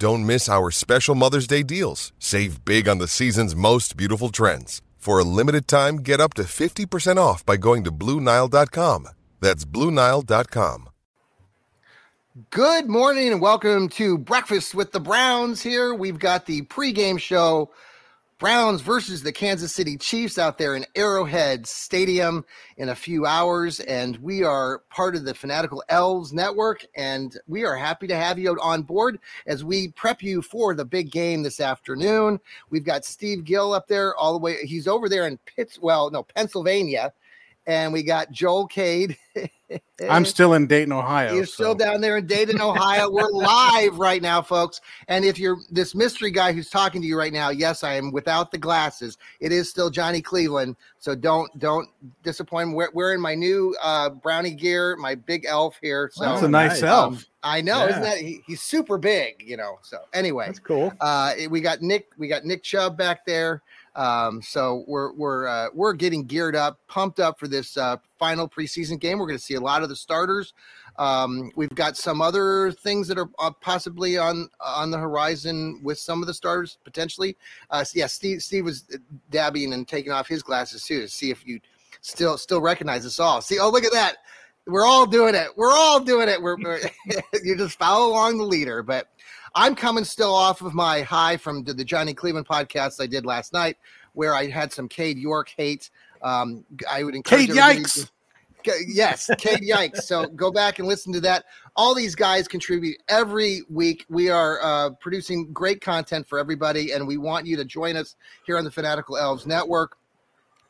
Don't miss our special Mother's Day deals. Save big on the season's most beautiful trends. For a limited time, get up to 50% off by going to BlueNile.com. That's BlueNile.com. Good morning and welcome to Breakfast with the Browns here. We've got the pregame show Browns versus the Kansas City Chiefs out there in Arrowhead Stadium in a few hours. And we are part of the Fanatical Elves Network. And we are happy to have you on board as we prep you for the big game this afternoon. We've got Steve Gill up there all the way. He's over there in Pitts, well, no, Pennsylvania. And we got Joel Cade. I'm still in Dayton, Ohio. You're so. still down there in Dayton, Ohio. We're live right now, folks. And if you're this mystery guy who's talking to you right now, yes, I am without the glasses. It is still Johnny Cleveland. So don't don't disappoint. Me. We're wearing my new uh, brownie gear, my big elf here. So That's a nice elf. um, I know, Yeah. isn't that he, he's super big, you know. So anyway, That's cool. uh, we got Nick, we got Nick Chubb back there. Um, so we're we're uh, we're getting geared up, pumped up for this uh, final preseason game. We're going to see a lot of the starters. Um, we've got some other things that are uh, possibly on on the horizon with some of the starters potentially. Uh, yeah, Steve Steve was dabbing and taking off his glasses too to see if you still still recognize us all. See, oh look at that. We're all doing it. We're all doing it. We're, we're you just follow along the leader, but I'm coming still off of my high from the, Johnny Cleveland podcast I did last night, where I had some Cade York hate. Um, I would encourage Cade Yikes. to- yes, Cade Yikes. So go back and listen to that. All these guys contribute every week. We are uh, producing great content for everybody, and we want you to join us here on the Fanatical Elves Network.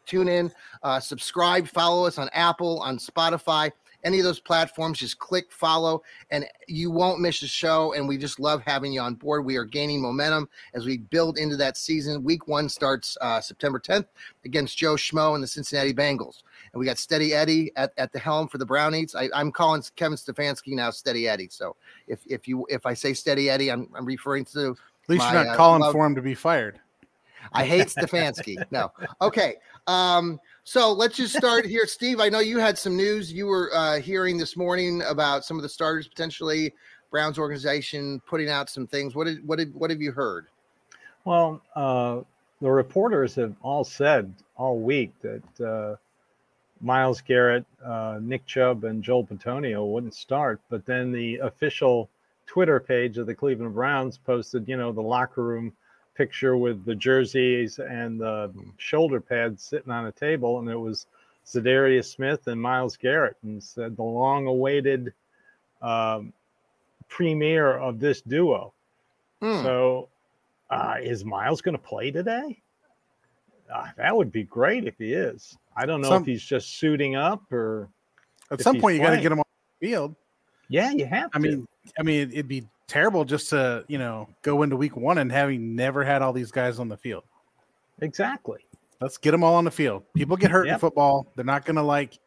Tune in, uh, subscribe, follow us on Apple, on Spotify, any of those platforms. Just click follow, and you won't miss a show. And we just love having you on board. We are gaining momentum as we build into that season. Week one starts uh, September 10th against Joe Schmo and the Cincinnati Bengals. And we got Steady Eddie at, at the helm for the Brownies. I, I'm calling Kevin Stefanski now Steady Eddie. So if if you if I say Steady Eddie, I'm, I'm referring to At least my, you're not uh, calling love- for him to be fired. I hate Stefanski. No. Okay. Um, so let's just start here. Steve, I know you had some news you were uh, hearing this morning about some of the starters potentially Browns organization putting out some things. What did what did what have you heard? Well, uh, the reporters have all said all week that uh, Myles Garrett, uh, Nick Chubb, and Joel Bitonio wouldn't start. But then the official Twitter page of the Cleveland Browns posted, you know, the locker room picture with the jerseys and the shoulder pads sitting on a table, and it was Za'Darius Smith and Myles Garrett, and said the long-awaited um, premiere of this duo. Hmm. So, uh, is Myles going to play today? Uh, that would be great if he is. I don't know Some- if he's just suiting up or. At some point, you got to get him on the field. Yeah, you have. I to. mean, I mean, it'd be terrible just to you know go into week one and having never had all these guys on the field. Exactly. Let's get them all on the field. People get hurt in football. They're not gonna like.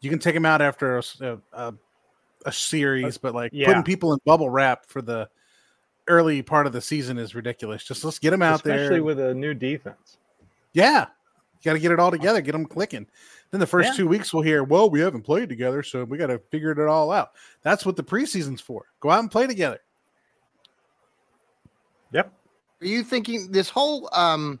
You can take them out after a series, but like yeah. putting people in bubble wrap for the early part of the season is ridiculous. Just let's get them out Especially there. Especially with a new defense. yeah, you got to get it all together, get them clicking. Then the first Yeah. two weeks we'll hear, well, we haven't played together, so we got to figure it all out. That's what the preseason's for. Go out and play together. Yep. Are you thinking this whole um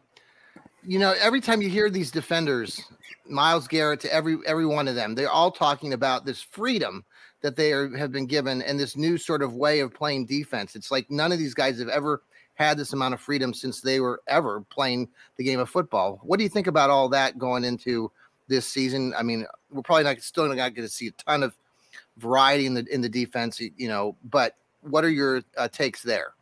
you know, every time you hear these defenders, Myles Garrett to every every one of them, they're all talking about this freedom that they are have been given and this new sort of way of playing defense. It's like none of these guys have ever had this amount of freedom since they were ever playing the game of football. What do you think about all that going into this season? I mean, we're probably not still not going to see a ton of variety in the in the defense, you know, but what are your uh, takes there?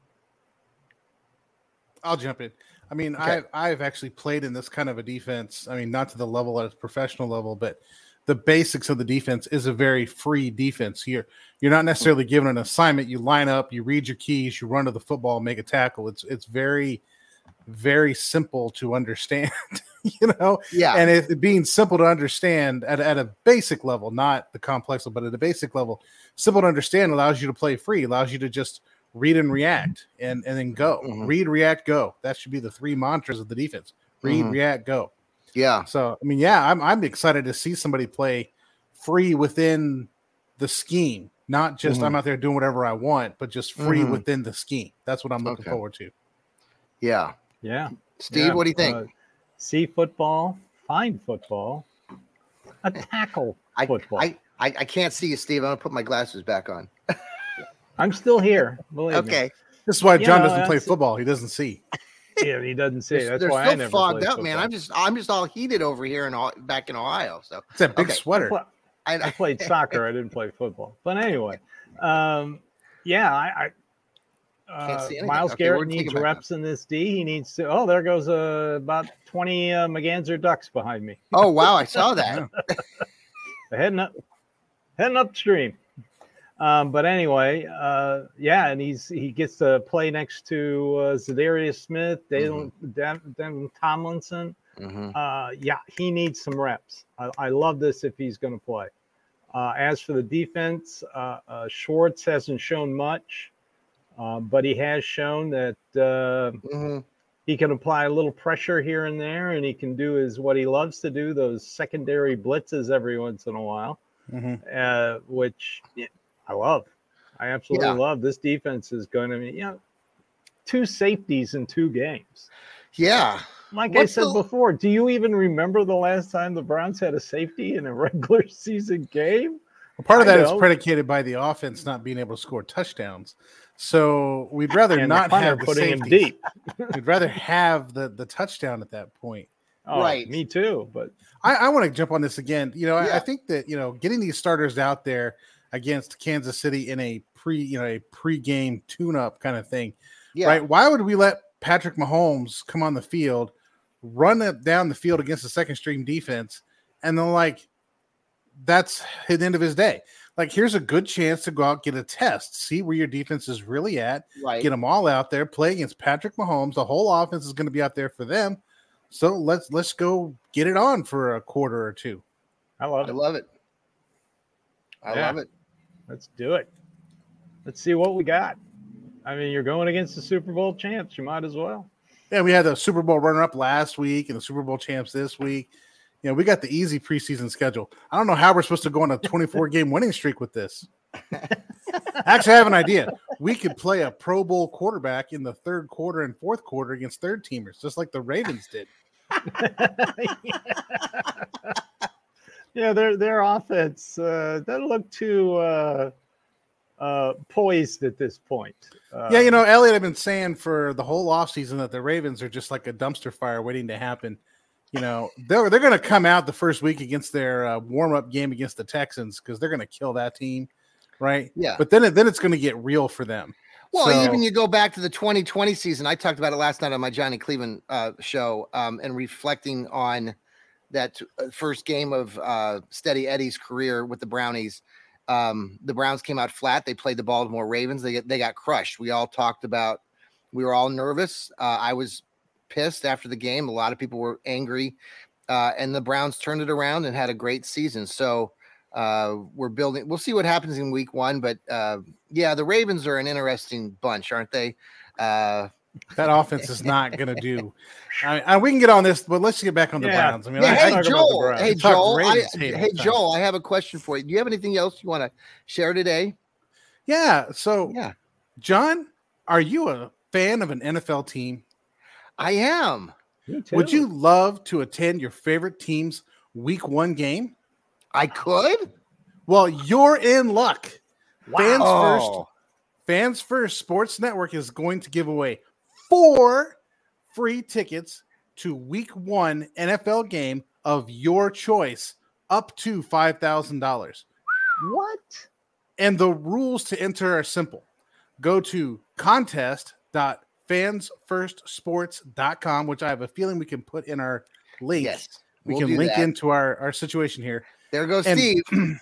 I'll jump in. I mean, Okay. I've I've actually played in this kind of a defense. I mean, not to the level at its professional level, but the basics of the defense is a very free defense here. You're not necessarily given an assignment. You line up, you read your keys, you run to the football, make a tackle. It's it's very, very simple to understand. you know, Yeah. and it, it being simple to understand at, at a basic level, not the complex level, but at a basic level, simple to understand allows you to play free, allows you to just read and react and, and then go. Mhm. Read, react, go. That should be the three mantras of the defense. Read, Mhm. react, go. yeah. So I mean, yeah, I'm I'm excited to see somebody play free within the scheme, not just Mhm. I'm out there doing whatever I want, but just free Mhm. within the scheme. That's what I'm looking Okay. forward to. Yeah. Yeah. Steve, Yeah, what do you think? uh, see football, find football, a tackle I, football. I, I I can't see you, Steve. I'm gonna put my glasses back on. I'm still here. Believe me. Okay. This is why Yeah, John no, doesn't play football. He doesn't see. Yeah, he doesn't see. They're, That's they're why I still never fogged played up, man. football. I'm just I'm just all heated over here and all back in Ohio. So It's that big Okay. sweater. Well, I I, played soccer. I didn't play football. But anyway, um, yeah, I, I Can't uh, see. Myles Okay, Garrett needs reps in this D. He needs to. Oh, there goes uh, about twenty uh, merganser ducks behind me. oh wow, I saw that. Heading up, heading upstream. Um, but anyway, uh, yeah, and he's he gets to play next to uh, Za'Darius Smith, Devin, Devin Tomlinson. Mhm. Uh, yeah, he needs some reps. I, I love this if he's going to play. Uh, as for the defense, uh, uh, Schwartz hasn't shown much, uh, but he has shown that uh, Mhm. he can apply a little pressure here and there, and he can do his what he loves to do those secondary blitzes every once in a while, Mhm. uh, which I love. I absolutely Yeah. love. This defense is going to be, you know, two safeties in two games. Yeah. Like What's I said the- before, do you even remember the last time the Browns had a safety in a regular season game? Well, part of I that is know. predicated by the offense not being able to score touchdowns. So we'd rather And not the punter have the putting him deep. We'd rather have the the touchdown at that point. Oh, Right. Me too. But I, I want to jump on this again. You know, I, I think that you know getting these starters out there against Kansas City in a pre you know a pre-game tune-up kind of thing, Yeah. right? Why would we let Patrick Mahomes come on the field, run it down the field against the second string defense, and then like that's the end of his day? Like, here's a good chance to go out get a test, see where your defense is really at, Right. get them all out there, play against Patrick Mahomes. The whole offense is going to be out there for them. So let's let's go get it on for a quarter or two. I love it. I it. love it. I Yeah. love it. Let's do it. Let's see what we got. I mean, you're going against the Super Bowl champs. You might as well. Yeah, we had the Super Bowl runner up last week and the Super Bowl champs this week. You know, we got the easy preseason schedule. I don't know how we're supposed to go on a 24 game winning streak with this. Actually, I have an idea. We could play a Pro Bowl quarterback in the third quarter and fourth quarter against third teamers, just like the Ravens did. yeah, their their offense uh, doesn't look too uh, uh, poised at this point. Uh, yeah, you know, Elliot, I've been saying for the whole offseason that the Ravens are just like a dumpster fire waiting to happen. You know, they're they're going to come out the first week against their uh, warm up game against the Texans because they're going to kill that team, right? Yeah. But then then it's going to get real for them. Well, So- even you go back to the 2020 season. I talked about it last night on my Johnny Cleveland uh, show, um, and reflecting on that uh, first game of uh, Steady Eddie's career with the Brownies. um, the Browns came out flat. They played the Baltimore Ravens. They they got crushed. We all talked about. We were all nervous. Uh, I was pissed after the game. A lot of people were angry, uh, and the Browns turned it around and had a great season. So uh, we're building. We'll see what happens in Week One, but uh, yeah, the Ravens are an interesting bunch, aren't they? That offense is not going to do. I, I, we can get on this, but let's get back on the yeah. Browns. I mean, yeah, I, hey, Joel, hey Joel, I, hey Joel, I have a question for you. Do you have anything else you want to share today? Yeah. So, yeah, John, are you a fan of an NFL team? I am. Would you love to attend your favorite team's Week One game? I could. Well, you're in luck. Wow. Fans first. Fans First Sports Network is going to give away four free tickets to week one NFL game of your choice, up to $5,000. What? And the rules to enter are simple go to contest.fansfirstsports.com, which I have a feeling we can put in our link. Yes, we we'll can link that. into our, our situation here. There goes and, Steve.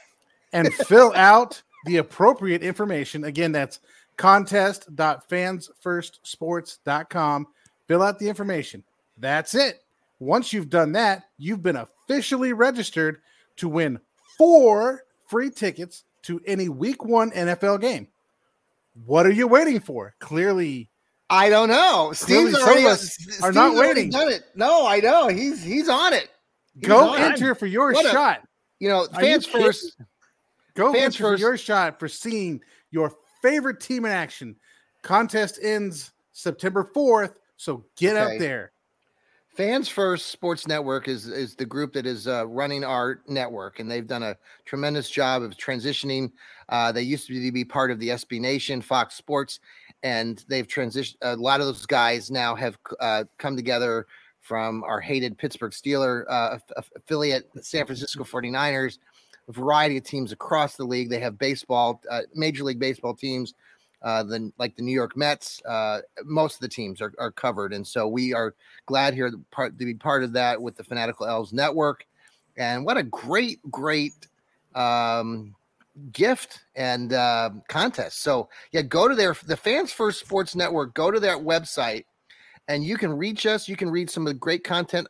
and fill out the appropriate information. Again, that's contest.fansfirstsports.com. Fill out the information. That's it. Once you've done that, you've been officially registered to win four free tickets to any week one NFL game. What are you waiting for? Clearly, I don't know. Steve's already are Steve's not waiting. Done it. No, I know. He's he's on it. He's Go on enter for your what shot. A, you know, fans you first. Go fans enter first. for your shot for seeing your favorite team in action. Contest ends September 4th, so get okay. out there. Fans First Sports Network is is the group that is uh, running our network, and they've done a tremendous job of transitioning. Uh, they used to be part of the SB Nation, Fox Sports, and they've transitioned. A lot of those guys now have uh, come together from our hated Pittsburgh Steeler uh, affiliate, San Francisco 49ers, a variety of teams across the league. They have baseball, uh, Major League Baseball teams, uh, the, like the New York Mets. Uh, most of the teams are, are covered. And so we are glad here to, be part of that with the Fanatical Elves Network. And what a great, great um, gift and uh, contest. So, yeah, go to their, the Fans First Sports Network, go to their website and you can reach us. You can read some of the great content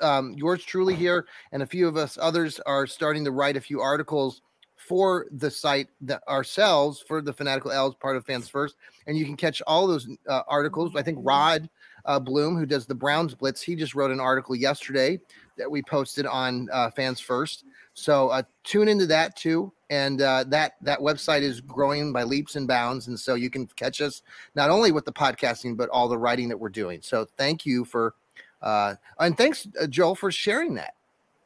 um, yours truly here and a few of us others are starting to write a few articles for the site that ourselves for the fanatical elves part of fans first and you can catch all those uh, articles. I think rod uh, bloom who does the browns blitz he just wrote an article yesterday that we posted on uh, fans first. So uh, tune into that too and uh, that that website is growing by leaps and bounds and so you can catch us not only with the podcasting but all the writing that we're doing. So thank you for uh, and thanks, uh, Joel, for sharing that.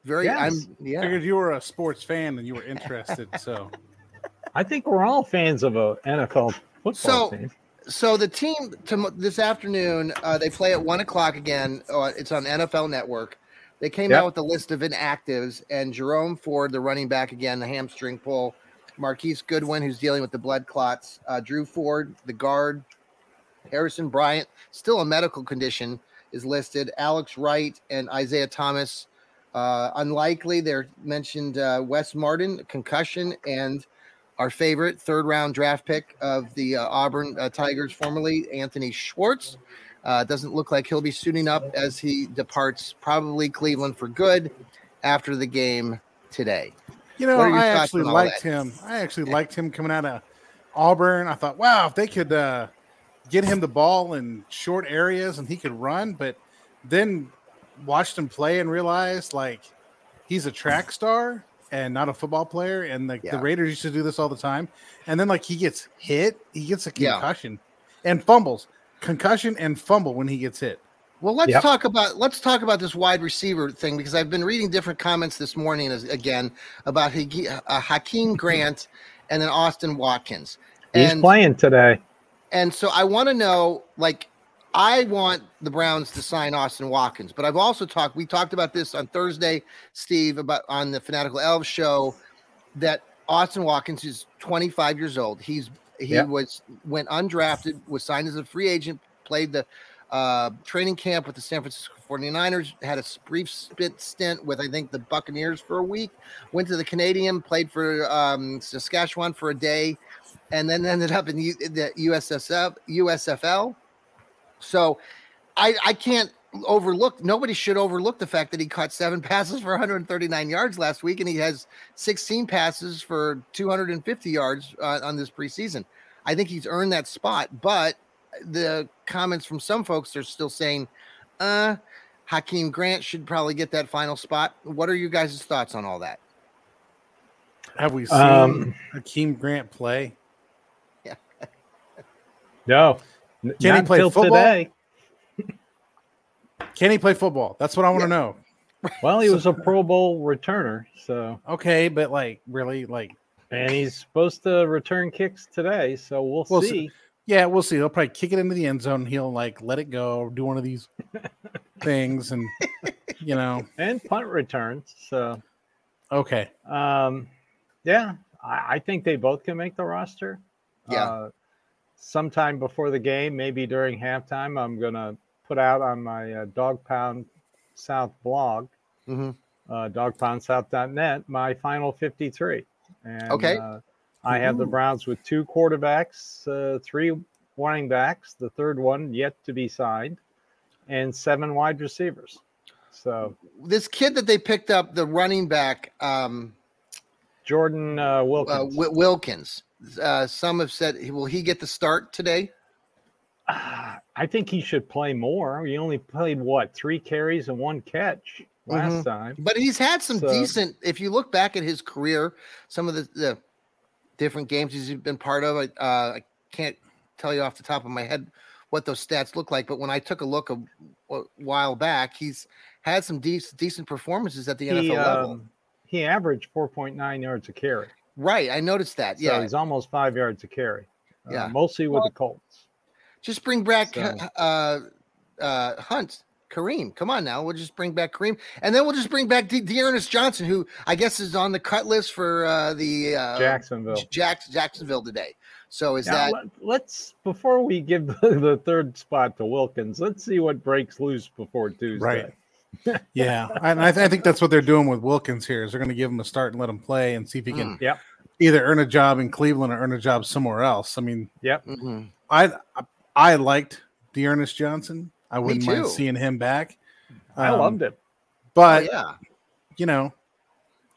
Very, yes. I'm yeah. Figured you were a sports fan and you were interested. so, I think we're all fans of a NFL football so, team. So the team to, this afternoon, uh, they play at one o'clock again. Uh, it's on NFL Network. They came yep. out with a list of inactives, and Jerome Ford, the running back again, the hamstring pull. Marquise Goodwin, who's dealing with the blood clots. Uh, Drew Forbes, the guard. Harrison Bryant, still a medical condition is listed. Alex Wright and Isaiah Thomas, uh, unlikely. They're mentioned uh, Wes Martin, concussion, and our favorite third round draft pick of the uh, Auburn uh, Tigers, formerly Anthony Schwartz. Uh, doesn't look like he'll be suiting up as he departs probably Cleveland for good after the game today. You know, I actually liked him. I actually liked him coming out of Auburn. I thought, wow, if they could uh, get him the ball in short areas and he could run, but then watched him play and realized like he's a track star and not a football player. And the, yeah. the Raiders used to do this all the time. And then like he gets hit, he gets a concussion yeah. and fumbles, concussion and fumble when he gets hit. Well, let's yep. talk about let's talk about this wide receiver thing because I've been reading different comments this morning as, again about uh, Jakeem Grant and then Austin Watkins. He's and, playing today. And so I want to know, like, I want the Browns to sign Austin Watkins, but I've also talked. We talked about this on Thursday, Steve, about on the Fanatical Elves show, that Austin Watkins is 25 years old. He's he was went undrafted, was signed as a free agent, played the uh, training camp with the San Francisco 49ers, had a brief spit stint with, I think, the Buccaneers for a week, went to the Canadian, played for um, Saskatchewan for a day, and then ended up in U- the USSF, USFL. So I, I can't overlook, nobody should overlook the fact that he caught seven passes for 139 yards last week, and he has 16 passes for 250 yards uh, on this preseason. I think he's earned that spot, but the comments from some folks are still saying, uh, Jakeem Grant should probably get that final spot. What are you guys' thoughts on all that? Have we seen Um, Jakeem Grant play? No. n- Can he play football? Today. Can he play football? That's what I want to know. Well, he was a Pro Bowl returner, so Okay, but like really, like and he's supposed to return kicks today, so we'll, We'll see. see. yeah, we'll see. He'll probably kick it into the end zone. He'll like let it go, do one of these things, and you know, And punt returns. So okay, um yeah, I, I think they both can make the roster. Yeah. Uh, sometime before the game, maybe during halftime, I'm gonna put out on my uh, Dog Pound South blog, Mhm. uh, dogpoundsouth.net, my final 53. And, Okay. Uh, I have the Browns with two quarterbacks, uh, three running backs, the third one yet to be signed, and seven wide receivers. So This kid that they picked up, the running back, um, Jordan uh, uh, Wilkins. Wilkins. Uh, some have said, will he get the start today? I think he should play more. He only played what three carries and one catch last Mhm. time. But he's had some So- decent. If you look back at his career, some of the, the different games he's been part of, I, uh, I can't tell you off the top of my head what those stats look like. But when I took a look a, a while back, he's had some decent decent performances at the NFL He, level. um, he averaged 4.9 yards a carry. Right, I noticed that. So Yeah, he's almost five yards a carry. Uh, Yeah. mostly with the Colts. just bring back So- uh, uh, Hunt. Kareem, come on now. We'll just bring back Kareem, and then we'll just bring back De- D'Ernest Johnson, who I guess is on the cut list for uh, the uh, Jacksonville. J- Jacks- Jacksonville today. So is Now, that let, let's before we give the, the third spot to Wilkins, let's see what breaks loose before Tuesday. Right. Yeah, and I, th- I think that's what they're doing with Wilkins here. Is they're going to give him a start and let him play and see if he can Mm. Yep. either earn a job in Cleveland or earn a job somewhere else. I mean, Yep. Mhm. I I liked D'Ernest Johnson. I wouldn't mind seeing him back. I Um, loved it. but oh, yeah, you know,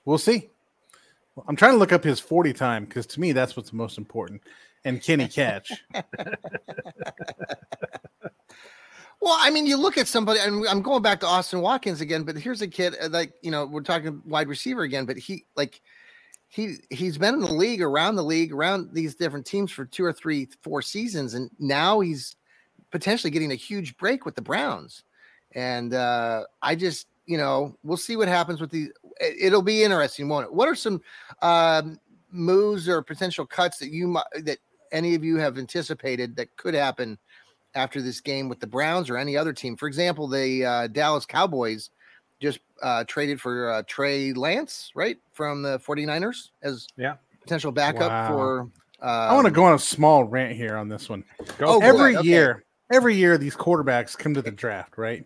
we'll see. I'm trying to look up his 40 time because to me that's what's most important. And can he catch? Well, I mean, you look at somebody, and I'm going back to Austin Watkins again, but here's a kid uh, like you know we're talking wide receiver again, but he like he he's been in the league, around the league, around these different teams for two or three, four seasons, and now he's potentially getting a huge break with the Browns. And uh, I just, you know, we'll see what happens with the. it- It'll be interesting, won't it? What are some um, moves or potential cuts that you that any of you have anticipated that could happen after this game with the Browns or any other team? For example, the uh, Dallas Cowboys just uh, traded for uh, Trey Lance, right, from the 49ers as Yeah. potential backup Wow. for. Um, I want to go on a small rant here on this one. Go Oh, every. Okay. year, every year these quarterbacks come to the draft, right?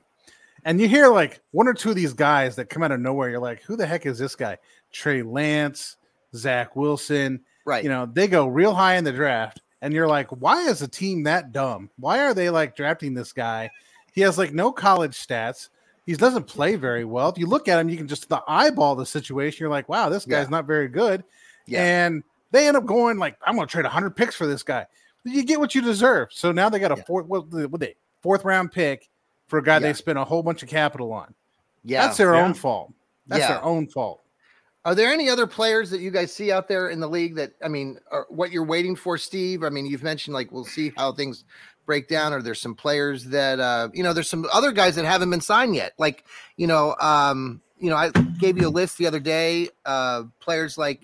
And you hear like one or two of these guys that come out of nowhere. You're like, who the heck is this guy? Trey Lance, Zach Wilson. right. You know, they go real high in the draft, and you're like, why is a team that dumb? Why are they like drafting this guy? He has like no college stats. He doesn't play very well. If you look at him, you can just the eyeball the situation. You're like, wow, this Yeah. guy's not very good. Yeah. And they end up going like, I'm going to trade 100 picks for this guy. You get what you deserve. So now they got a Yeah. fourth, what, what they fourth round pick for a guy Yeah. they spent a whole bunch of capital on. yeah. That's their Yeah. own fault. That's Yeah. their own fault. Are there any other players that you guys see out there in the league that I mean, are, what you're waiting for, Steve? I mean, you've mentioned like we'll see how things break down. Are there some players that uh, you know? There's some other guys that haven't been signed yet. Like you know, um, you know, I gave you a list the other day. Uh, players like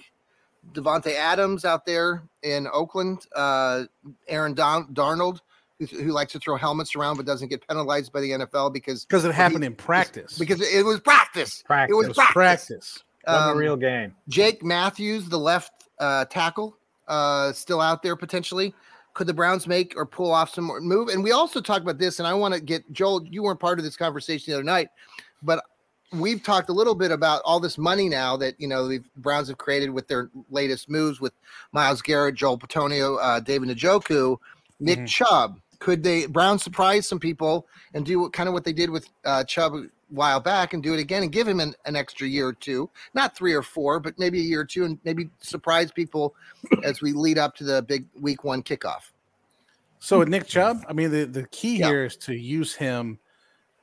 Davante Adams out there in Oakland, uh, Aaron Don- Darnold, who, who likes to throw helmets around but doesn't get penalized by the NFL because Because it happened he- in practice. because it was practice. It Practice. it was practice. practice. Wasn't Um, a real game. Jake Matthews, the left uh, tackle, uh, still out there potentially. Could the Browns make or pull off some more move? And we also talked about this, and I want to get Joel. You weren't part of this conversation the other night, but we've talked a little bit about all this money now that you know the Browns have created with their latest moves with Myles Garrett, Joel Bitonio, uh, David Njoku, Nick Mhm. Chubb. Could they Browns surprise some people and do kind of what they did with uh, Chubb a while back and do it again and give him an, an extra year or two, not three or four, but maybe a year or two, and maybe surprise people as we lead up to the big Week One kickoff. So with Nick Chubb, I mean, the, the key Yeah. here is to use him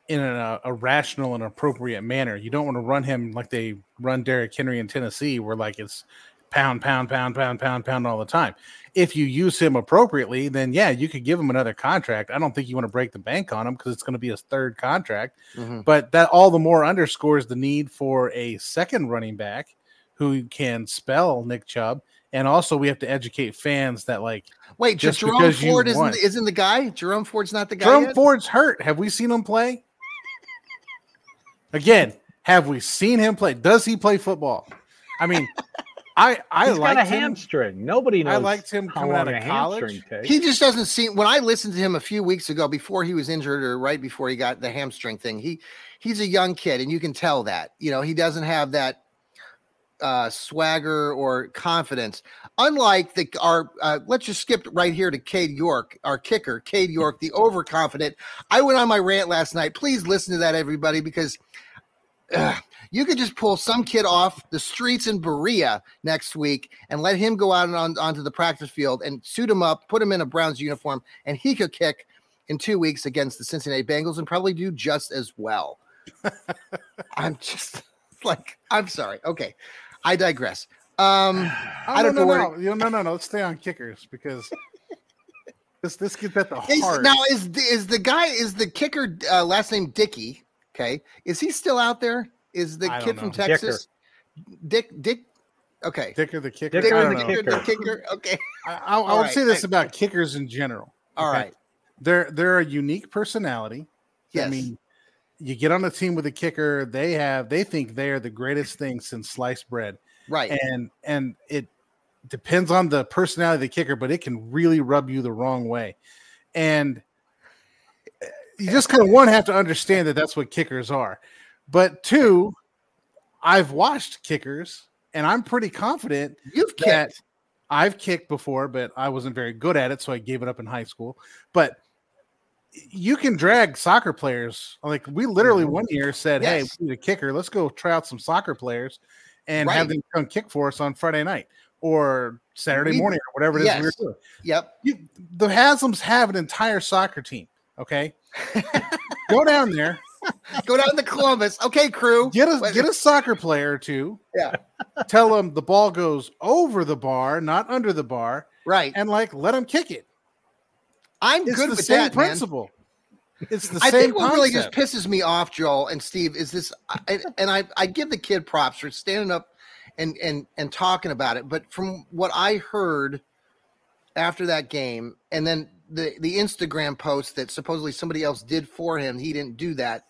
in a, a rational and appropriate manner. You don't want to run him like they run Derrick Henry in Tennessee, where like it's pound, pound, pound, pound, pound, pound all the time. If you use him appropriately, then yeah, you could give him another contract. I don't think you want to break the bank on him because it's going to be his third contract. Mhm. But that all the more underscores the need for a second running back who can spell Nick Chubb. And also, we have to educate fans that like Wait, Just Jerome Ford isn't won. isn't the guy? Jerome Ford's not the guy. Jerome yet? Ford's hurt. Have we seen him play? Again, have we seen him play? Does he play football? I mean, I I He's a liked him. hamstring. Nobody knows. I liked him how coming out long of a college. hamstring takes. He just doesn't seem. When I listened to him a few weeks ago, before he was injured or right before he got the hamstring thing, he he's a young kid, and you can tell that. You know, he doesn't have that uh, swagger or confidence. Unlike the our, uh, let's just skip right here to Cade York, our kicker, Cade York, the overconfident. I went on my rant last night. Please listen to that, everybody, because ugh, you could just pull some kid off the streets in Berea next week and let him go out and on, onto the practice field and suit him up, put him in a Browns uniform, and he could kick in two weeks against the Cincinnati Bengals and probably do just as well. I'm just like, I'm sorry. Okay. I digress. Um, I don't no, know where- No, no, no, no, no. Let's stay on kickers because this this gets at the is, heart. now is is the guy is the kicker uh, last name Dickey? Okay, is he still out there? Is the I kid from know. Texas? Dick Dick. Okay, Dicker the kicker. Dick I the kicker. The Kicker. kicker. Okay, I, I, I All would right, say this about kickers in general. all okay? right. They're they're a unique personality. Yes. I mean, you get on a team with a kicker, they have they think they are the greatest thing since sliced bread. right. And and it depends on the personality of the kicker, but it can really rub you the wrong way. And eh, you just kind of one have to understand that that's what kickers are. But two, I've watched kickers and I'm pretty confident You've that kicked. I've kicked before, but I wasn't very good at it, so I gave it up in high school. But you can drag soccer players. Like we literally mm-hmm. one year said, "Hey, Yes. we need a kicker. Let's go try out some soccer players and have them come kick for us on Friday night or Saturday We- morning or whatever it is we Yes. were doing." Yep. You, the Haslam's have an entire soccer team. Okay, go down there, Go down to Columbus. Okay, crew. get a Wait- get a soccer player too. Yeah. Tell them the ball goes over the bar, not under the bar, Right. and like let them kick it. I'm It's good the with same that, man. principle. It's the I same think what really just pisses me off, Joel and Steve, is this, I- and I, I give the kid props for standing up and and and talking about it. But from what I heard after that game, and then the the Instagram post that supposedly somebody else did for him, he didn't do that.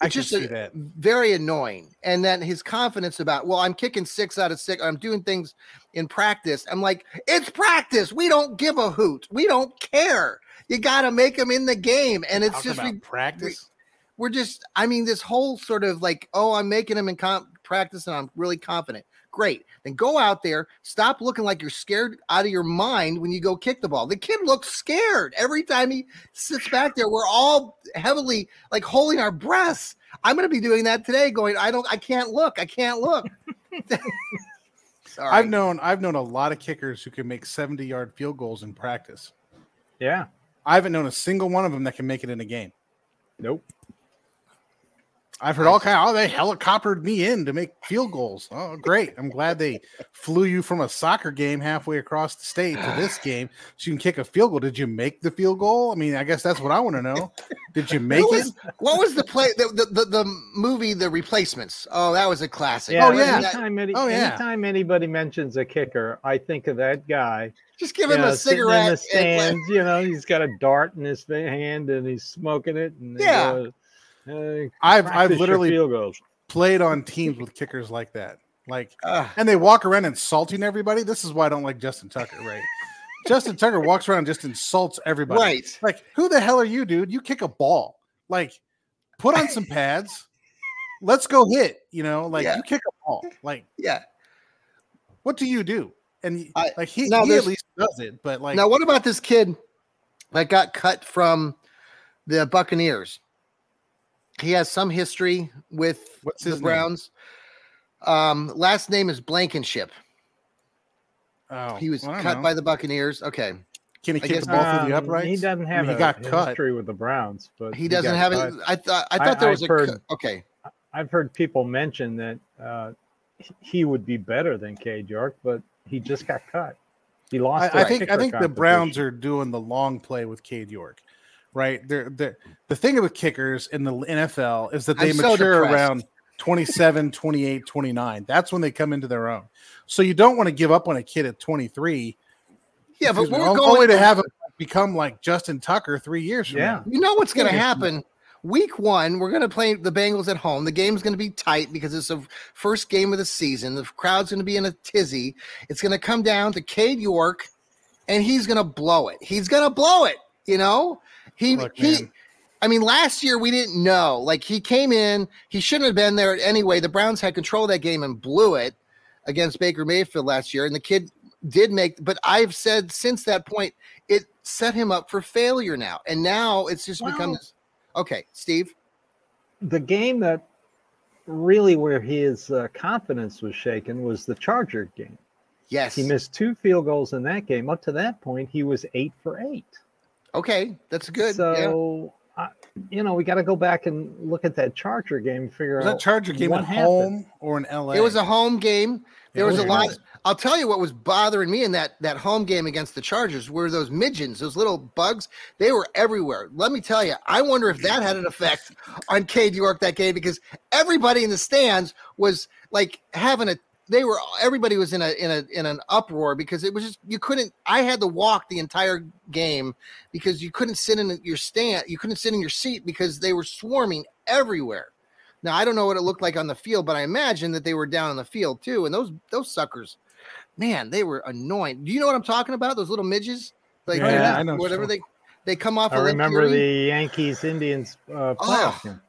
I It's just see a- that. very annoying. And then his confidence about, well, I'm kicking six out of six. I'm doing things in practice. I'm like, it's practice. We don't give a hoot. We don't care. You got to make them in the game. And it's Talk just re- practice. we're just i mean this whole sort of like oh i'm making them in comp- practice and i'm really confident great then go out there stop looking like you're scared out of your mind when you go kick the ball the kid looks scared every time he sits back there we're all heavily like holding our breaths i'm going to be doing that today going i don't i can't look i can't look Sorry. I've known I've known a lot of kickers who can make 70 yard field goals in practice. Yeah. I haven't known a single one of them that can make it in a game. Nope. I've heard all kind of, oh, they helicoptered me in to make field goals. Oh, great. I'm glad they flew you from a soccer game halfway across the state to this game so you can kick a field goal. Did you make the field goal? I mean, I guess that's what I want to know. Did you make Who it? what was the play the, the, the, the movie the replacements oh that was a classic oh, Yeah. Oh, yeah. Anytime, any, Oh, yeah. anytime anybody mentions a kicker, I think of that guy. just give you him know, a sitting in cigarette the and- You know, he's got a dart in his hand and he's smoking it. And they Yeah. go, "Uh, I've I've literally field goals. played on teams with kickers like that. Like Ah. and they walk around insulting everybody. This is why I don't like Justin Tucker, right? Justin Tucker walks around and just insults everybody. Right. Like, who the hell are you, dude? You kick a ball. Like, put on some pads. Let's go hit. You know, like Yeah. you kick a ball. Like, Yeah. what do you do? And I- like he, now he at least does it, but like now, what about this kid that got cut from the Buccaneers? He has some history with What's the his name? Browns. Um, last name is Blankenship. oh, He was I cut know. by the Buccaneers. Okay. Can he I kick guess- the ball through the Um, uprights? He doesn't have he a got cut. history with the Browns, but He doesn't have cut. it. I thought I I- thought there was I've a heard- cut- okay. I've heard people mention that uh, he- he would be better than Cade York, but he just got cut. He lost. I, I think I think the Browns are doing the long play with Cade York, right? They're, they're, the thing with kickers in the NFL is that they I'm mature depressed. around 27, 28, 29. That's when they come into their own. So you don't want to give up on a kid at 23. Yeah, but we're going only to have him become like Justin Tucker three years from Yeah. now. You know what's going to happen? Week one, we're going to play the Bengals at home. The game's going to be tight because it's the first game of the season. The crowd's going to be in a tizzy. It's going to come down to Cade York, and he's going to blow it. He's going to blow it. You know, he Look, he. man. I mean, last year we didn't know. Like he came in, he shouldn't have been there anyway. The Browns had control of that game and blew it against Baker Mayfield last year, and the kid did make. But I've said since that point, it set him up for failure now, and now it's just become this. Okay, Steve. the game that really where his uh, confidence was shaken was the Charger game. Yes. He missed two field goals in that game. Up to that point, he was eight for eight. Okay, that's good. yeah. So, I you know, we got to go back and look at that Charger game, figure Was out that Charger game at home or in LA? It was a home game. There Yeah, was a okay. lot. I'll tell you what was bothering me in that that home game against the Chargers were those midgens, those little bugs. They were everywhere. Let me tell you, I wonder if that had an effect on Cade York that game because everybody in the stands was like having a. They were everybody was in a in a in an uproar because it was just you couldn't. I had to walk the entire game because you couldn't sit in your stand. You couldn't sit in your seat because they were swarming everywhere. Now I don't know what it looked like on the field, but I imagine that they were down on the field too. And those those suckers, man, they were annoying. Do you know what I'm talking about? Those little midges, like Yeah, they're yeah, just- I know whatever you're they they come off. I remember the Yankees Indians uh, playoff Oh, game.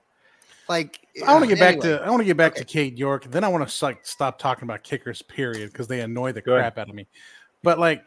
Like. I want to uh, get back to I want to get back Okay. to Cade York. Then I want to like stop talking about kickers, period, because they annoy the Go ahead. crap out of me. But like,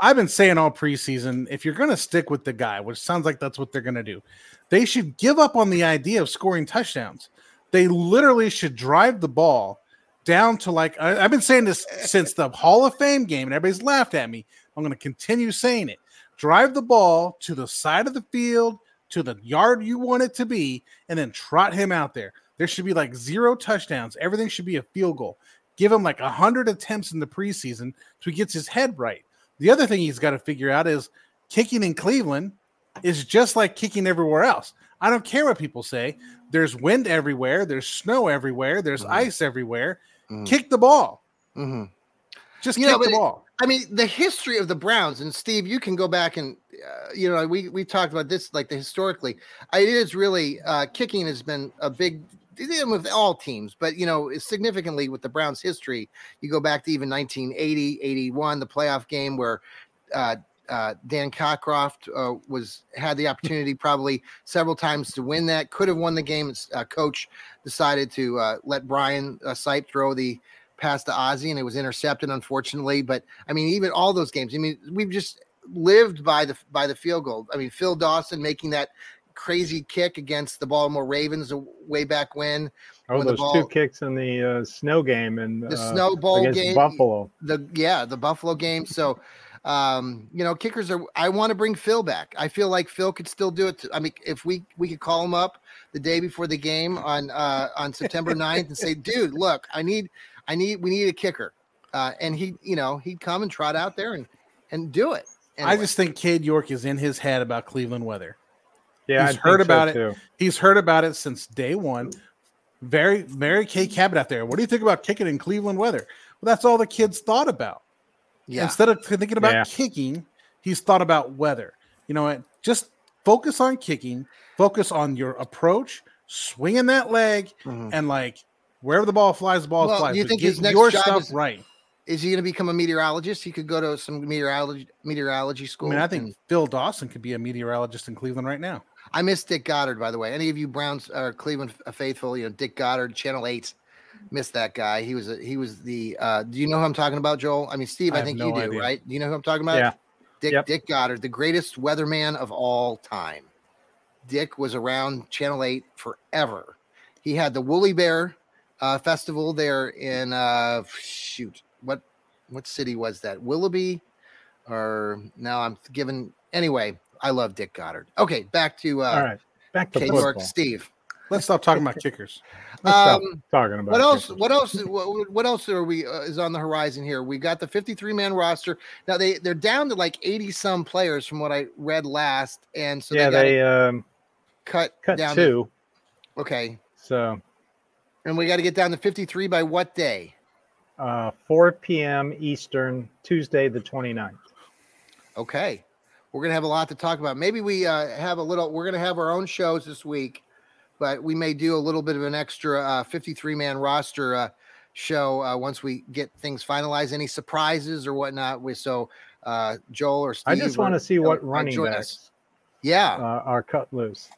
I've been saying all preseason, if you're going to stick with the guy, which sounds like that's what they're going to do, they should give up on the idea of scoring touchdowns. They literally should drive the ball down to like I, I've been saying this eh. since the Hall of Fame game, and everybody's laughed at me. I'm going to continue saying it. Drive the ball to the side of the field, to the yard you want it to be, and then trot him out there. There should be like zero touchdowns. Everything should be a field goal. Give him like a hundred attempts in the preseason so he gets his head right. The other thing he's got to figure out is kicking in Cleveland is just like kicking everywhere else. I don't care what people say. There's wind everywhere. There's snow everywhere. There's Mhm. ice everywhere. Mhm. Kick the ball. Mhm. Just You know, kick the but- ball. I mean, the history of the Browns, and Steve, you can go back and, uh, you know, we we talked about this like the historically. It is really uh, kicking has been a big with all teams, but you know, significantly with the Browns' history. You go back to even 1980, 81, the playoff game where uh, uh, Dan Cockroft uh, was had the opportunity probably several times to win that. Could have won the game. Uh, coach decided to uh, let Brian uh, Sipe throw the pass to Ozzie, and it was intercepted, unfortunately. But I mean, even all those games. I mean, we've just lived by the by the field goal. I mean, Phil Dawson making that crazy kick against the Baltimore Ravens way back when. Oh, when the those ball- two kicks in the uh, snow game and The uh, Snow Bowl against game. Buffalo. the yeah the buffalo game so um you know kickers are i want to bring phil back i feel like phil could still do it i mean if we we could call him up the day before the game on uh on september 9th and say dude look i need i need we need a kicker uh and he you know he'd come and trot out there and and do it I just think Cade York is in his head about Cleveland weather. Yeah, He's I heard think so, about it. too. He's heard about it since day one. Very, Mary Kay Cabot out there. What do you think about kicking in Cleveland weather? Well, that's all the kids thought about. yeah Instead of thinking about Yeah. kicking, he's thought about weather. You know what? Just focus on kicking, focus on your approach, swinging that leg, Mhm. and like wherever the ball flies, the ball Well, flies. you But think his next your job stuff is- right? Is he going to become a meteorologist? He could go to some meteorology meteorology school. I school. mean, I think and- Phil Dawson could be a meteorologist in Cleveland right now. I miss Dick Goddard, by the way. Any of you Browns or Cleveland faithful, you know Dick Goddard, Channel Eight, miss that guy. He was a, he was the. uh Do you know who I'm talking about, Joel? I mean, Steve, I I, think no you do, idea. right? Do you know who I'm talking about? Yeah. Dick Yep. Dick Goddard, the greatest weatherman of all time. Dick was around Channel Eight forever. He had the Woolly Bear uh, Festival there in uh shoot what what city was that? Willoughby, or now I'm given anyway. I love Dick Goddard. Okay, back to uh, All right, back to Cade York Steve. Let's stop talking about kickers. Let's stop Um, talking about What else? kickers. What else? What, what else are we uh, is on the horizon here? We got the 53 man roster. Now they they're down to like 80 some players from what I read last, and so yeah, they, they um, cut cut down. to- two. okay, So and we got to get down to 53 by what day? uh, 4 p.m. Eastern, Tuesday the 29th. Okay, we're gonna have a lot to talk about. Maybe we uh, have a little. We're gonna have our own shows this week, but we may do a little bit of an extra uh, 53 man roster uh, show uh, once we get things finalized. Any surprises or whatnot? We so uh, Joel or Steve. I just want to see what or running us. backs Yeah, uh, are cut loose.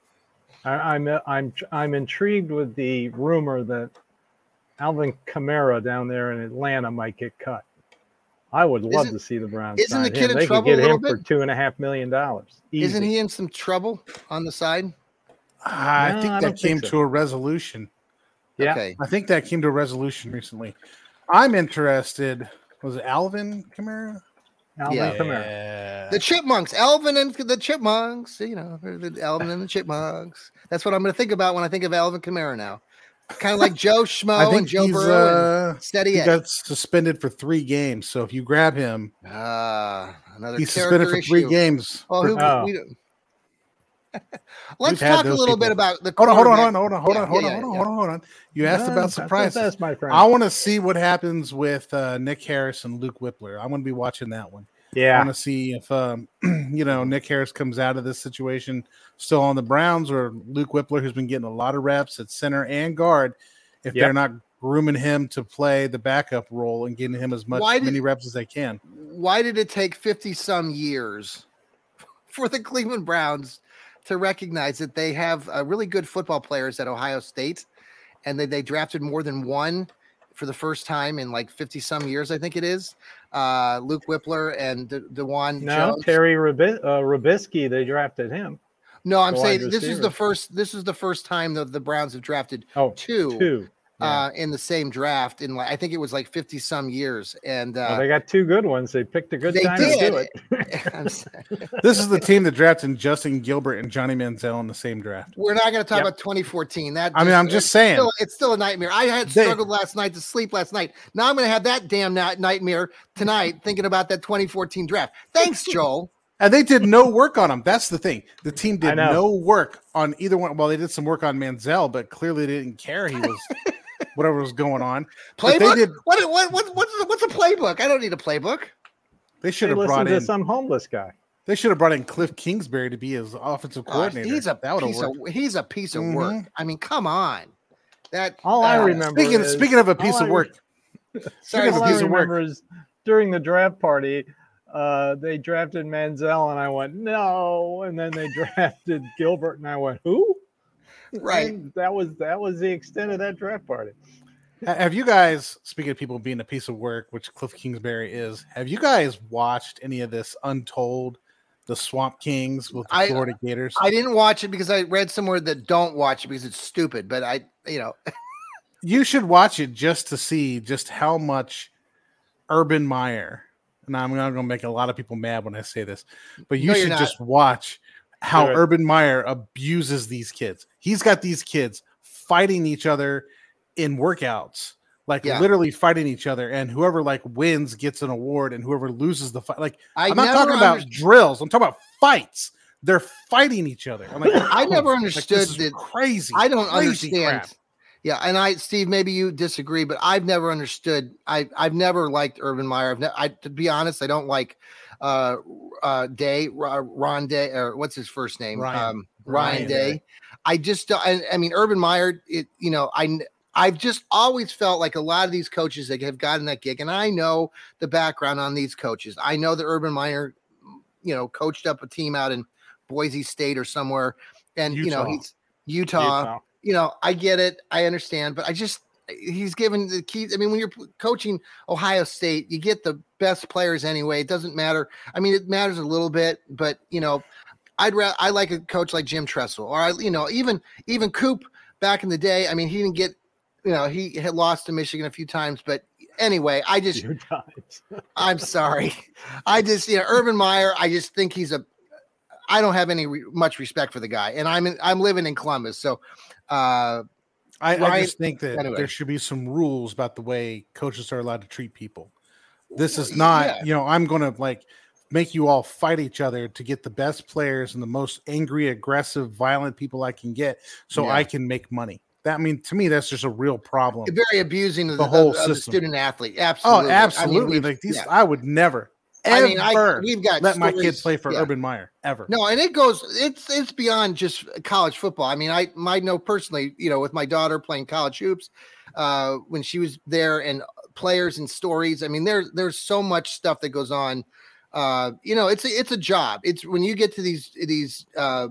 I, I'm uh, I'm I'm intrigued with the rumor that Alvin Kamara down there in Atlanta might get cut. I would love Isn't- to see the Browns. isn't the kid him. in They trouble could get little him for two and a half million dollars. isn't he in some trouble on the side? I No, think I that don't came think so. to a resolution. Yeah. Okay. I think that came to a resolution recently. I'm interested. Was it Alvin Kamara? Alvin Yeah. Kamara. The Chipmunks, Alvin and the Chipmunks. You know, the Alvin and the Chipmunks. That's what I'm going to think about when I think of Alvin Kamara now. Kind of like Joe I Schmo and Joe he's Burrow uh, and Steady he Ed. got suspended for three games. So if you grab him, Ah, another he's suspended character for three issue. games. Well, for- who, Oh. we don't- Let's talk a those little bit about the. hold on, hold on, quarterback- hold on, hold Yeah, on, hold yeah, on, yeah, hold on, hold on, hold on. You asked Yeah, about that's- surprises. That's my friend. I want to see what happens with uh, Nick Harris and Luke Wypler. I'm going to be watching that one. Yeah, I want to see if um, you know Nick Harris comes out of this situation still on the Browns or Luke Wypler, who's been getting a lot of reps at center and guard. If Yep. they're not grooming him to play the backup role and getting him as much Why did- many reps as they can. Why did it take 50 some years for the Cleveland Browns to recognize that they have uh, really good football players at Ohio State and they, they drafted more than one for the first time in like 50 some years, I think it is. Uh, Luke Wypler and De- Dawand No, Jones. Terry Rabi- uh, they drafted him. no, I'm saying this is the first this is the first time that the Browns have drafted Oh, two, two. Yeah. uh, in the same draft in like I think it was like 50 some years. And uh, well, they got two good ones. They picked a good they time to do it. This is the team that drafted Justin Gilbert and Johnny Manziel in the same draft. We're not going to talk Yep. about 2014. That I mean, I'm just it's saying. Still, it's still a nightmare. I had They- struggled last night to sleep last night. Now I'm going to have that damn night- nightmare tonight thinking about that 2014 draft. Thanks, Joel. And they did no work on him. That's the thing. The team did no work on either one. Well, they did some work on Manziel, but clearly they didn't care. He was whatever was going on. Playbook? did. What, what, what, what's, what's a playbook? I don't need a playbook. They should have listened brought to in. some homeless guy. They should have brought in Cliff Kingsbury to be his offensive Gosh, coordinator. he's a that would piece of he's a piece of work. Mhm. I mean, come on. That All I uh, remember Speaking is, speaking of a piece all of I- work, Sorry, Speaking of all a I piece of work. remember is during the draft party, uh, they drafted Manziel, and I went no, and then they drafted Gilbert, and I went who? Right. And that was that was the extent of that draft party. Have you guys, speaking of people being a piece of work, which Cliff Kingsbury is, have you guys watched any of this Untold, the Swamp Kings with the I- Florida Gators? I didn't watch it because I read somewhere that don't watch it because it's stupid. But I, you know, you should watch it just to see just how much Urban Meyer, and I'm not going to make a lot of people mad when I say this, but you No, should not. just watch how Do. Urban Meyer abuses these kids. He's got these kids fighting each other in workouts, like Yeah. literally fighting each other, and whoever like wins gets an award, and whoever loses the fight, like I I'm not never talking about drills. I'm talking about fights. They're fighting each other. I'm like, I never like, this understood is that- Crazy. I don't crazy understand. crap. Yeah, and I, Steve, maybe you disagree, but I've never understood. I, I've never liked Urban Meyer. I've ne- I, to be honest, I don't like uh, uh, Day, Ro- Ron Day, or what's his first name? Ryan. Um, Ryan, Ryan Day. I just, I, I mean, Urban Meyer. It, you know, I, I've just always felt like a lot of these coaches that have gotten that gig, and I know the background on these coaches. I know that Urban Meyer, you know, coached up a team out in Boise State or somewhere, and you know he's Utah. Utah. You know, I get it, I understand, but I just he's given the key. I mean, when you're coaching Ohio State, you get the best players anyway. It doesn't matter. I mean, it matters a little bit, but you know, I'd rather I like a coach like Jim Tressel, or I, you know, even even Coop back in the day. I mean, he didn't get, you know, he had lost to Michigan a few times, but anyway, I just. I'm sorry, I just you know Urban Meyer. I just think he's a. I don't have any re- much respect for the guy, and I'm in, I'm living in Columbus, so. uh I, I just think that anyway. there should be some rules about the way coaches are allowed to treat people. This is not, yeah. you know, I'm going to like make you all fight each other to get the best players and the most angry, aggressive, violent people I can get so Yeah. I can make money. That I mean, to me, that's just a real problem. very abusing of The the, whole of, of the student athlete. Oh, Absolutely. I mean, absolutely. like these, yeah. I would never, I mean, I- we've got let my kids play for yeah. Urban Meyer ever. No, and it goes. It's it's beyond just college football. I mean, I I know personally, you know, with my daughter playing college hoops, uh, when she was there, and players and stories. I mean, there's there's so much stuff that goes on. Uh, you know, it's a, it's a job. It's when you get to these these uh,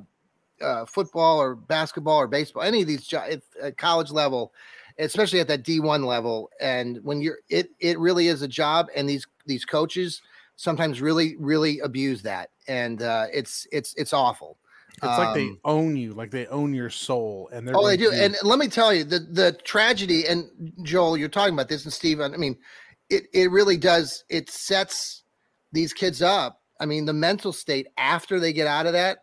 uh, football or basketball or baseball, any of these jo- at college level, especially at that D1 level, and when you're it it really is a job, and these these coaches sometimes really really abuse that, and uh, it's it's it's awful. It's like they Um, own you, like they own your soul, and they're Oh, they do. And let me tell you, the the tragedy, and Joel, you're talking about this, and Steve, I mean, it it really does. It sets these kids up. I mean, the mental state after they get out of that,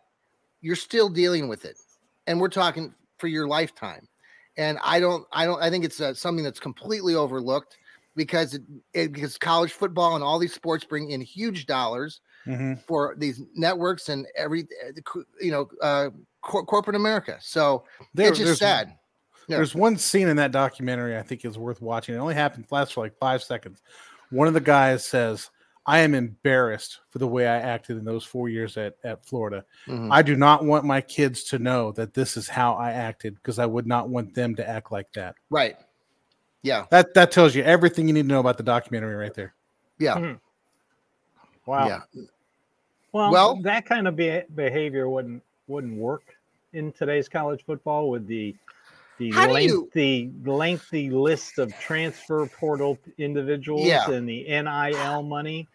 you're still dealing with it, and we're talking for your lifetime. And I don't, I don't, I think it's uh, something that's completely overlooked because it, it because college football and all these sports bring in huge dollars Mhm. for these networks and every, you know, uh, cor- corporate America. So There- it's just sad. Yeah. There's one scene in that documentary I think is worth watching. It only happened lasts for like five seconds. One of the guys says, "I am embarrassed for the way I acted in those four years at at Florida. Mhm. I do not want my kids to know that this is how I acted because I would not want them to act like that." Right. Yeah. That that tells you everything you need to know about the documentary right there. Yeah. Mhm. Wow. Yeah. Well, Well- that kind of be- behavior wouldn't wouldn't work in today's college football with the the How do you- lengthy lengthy list of transfer portal individuals Yeah. and the NIL money.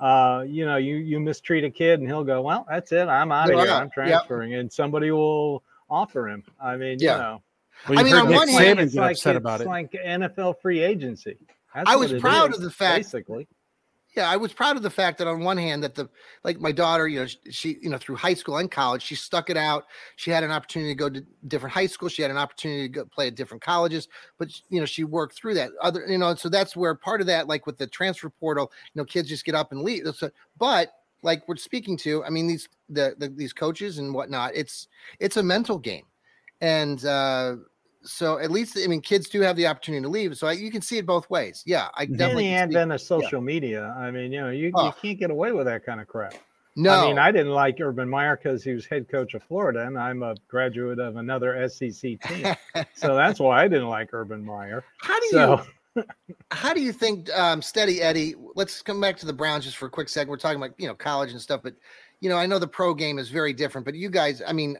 Uh, you know, you you mistreat a kid and he'll go, well, that's it, I'm out of They're here, out. I'm Yep. transferring, and somebody will offer him. I mean, Yeah. you know, Well, I you mean, on Nick one hand, Saban it's like upset it's about it. like NFL free agency. That's I was proud is, of the fact- basically. Yeah. I was proud of the fact that on one hand that the like my daughter, you know, sh- she, you know, through high school and college, she stuck it out. She had an opportunity to go to different high schools. She had an opportunity to go play at different colleges, but you know, she worked through that. Other, you know, so that's where part of that, like with the transfer portal, you know, kids just get up and leave. So, but like we're speaking to, I mean, these the, the these coaches and whatnot, it's it's a mental game, and uh so at least I mean, kids do have the opportunity to leave. So I, you can see it both ways. Yeah, I In the definitely the can see- advent of social media, I mean, you know, you, Oh. you can't get away with that kind of crap. No, I mean, I didn't like Urban Meyer because he was head coach of Florida, and I'm a graduate of another SEC team, so that's why I didn't like Urban Meyer. how do you how do you think um steady eddie let's come back to the browns just for a quick second we're talking about you know college and stuff but you know i know the pro game is very different but you guys i mean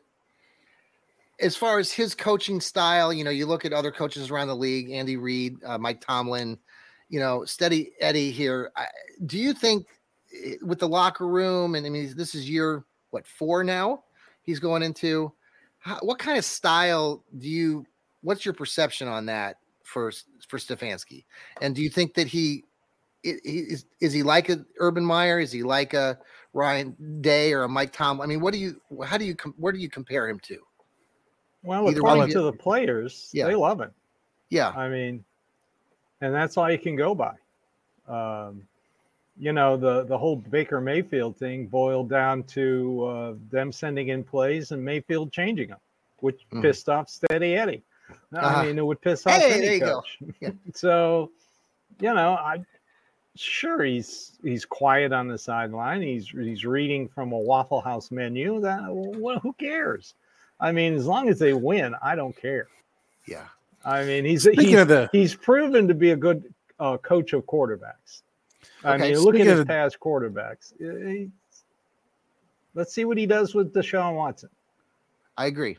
as far as his coaching style you know you look at other coaches around the league andy reid uh, mike tomlin you know steady eddie here I, do you think eh, with the locker room and i mean this is year what four now he's going into how, what kind of style do you what's your perception on that for for Stefanski? And do you think that he, is is he like a Urban Meyer? Is he like a Ryan Day or a Mike Tom? I mean, what do you how do you where do you compare him to? Well, Either according to the players, Yeah. they love him. Yeah, I mean, and that's all you can go by. Um, you know, the the whole Baker Mayfield thing boiled down to uh, them sending in plays and Mayfield changing them, which Mhm. pissed off Steady Eddie. Uh-huh. I mean, it would piss off Hey, any there you go. coach. Yeah. so, you know, I sure he's he's quiet on the sideline. He's he's reading from a Waffle House menu. That well, who cares? I mean, as long as they win, I don't care. yeah. I mean, he's he's, of the- he's proven to be a good uh, coach of quarterbacks. I Okay, mean, look at his the- past quarterbacks. Uh, he- let's see what he does with Deshaun Watson. I agree.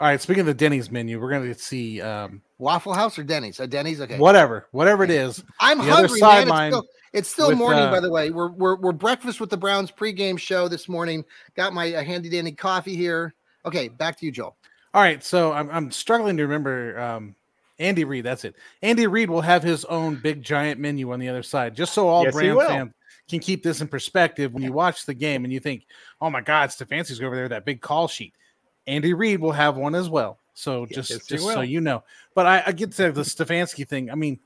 All right. Speaking of the Denny's menu, we're going to see um, Waffle House or Denny's? Uh, Denny's. Okay. whatever, whatever it is. I'm the other hungry, man. It's still, it's still with, morning, uh, by the way. We're, we're we're breakfast with the Browns pregame show this morning. Got my uh, handy dandy coffee here. Okay, back to you, Joel. All right, so I'm I'm struggling to remember um, Andy Reid. That's it. Andy Reid will have his own big giant menu on the other side, just so all Yes, he Browns fans can keep this in perspective. When you watch the game and you think, "Oh my God, Stefanski's over there, that big call sheet." Andy Reid will have one as well. So just Yes, just so you know. But I, I get to the Stefanski thing. I mean,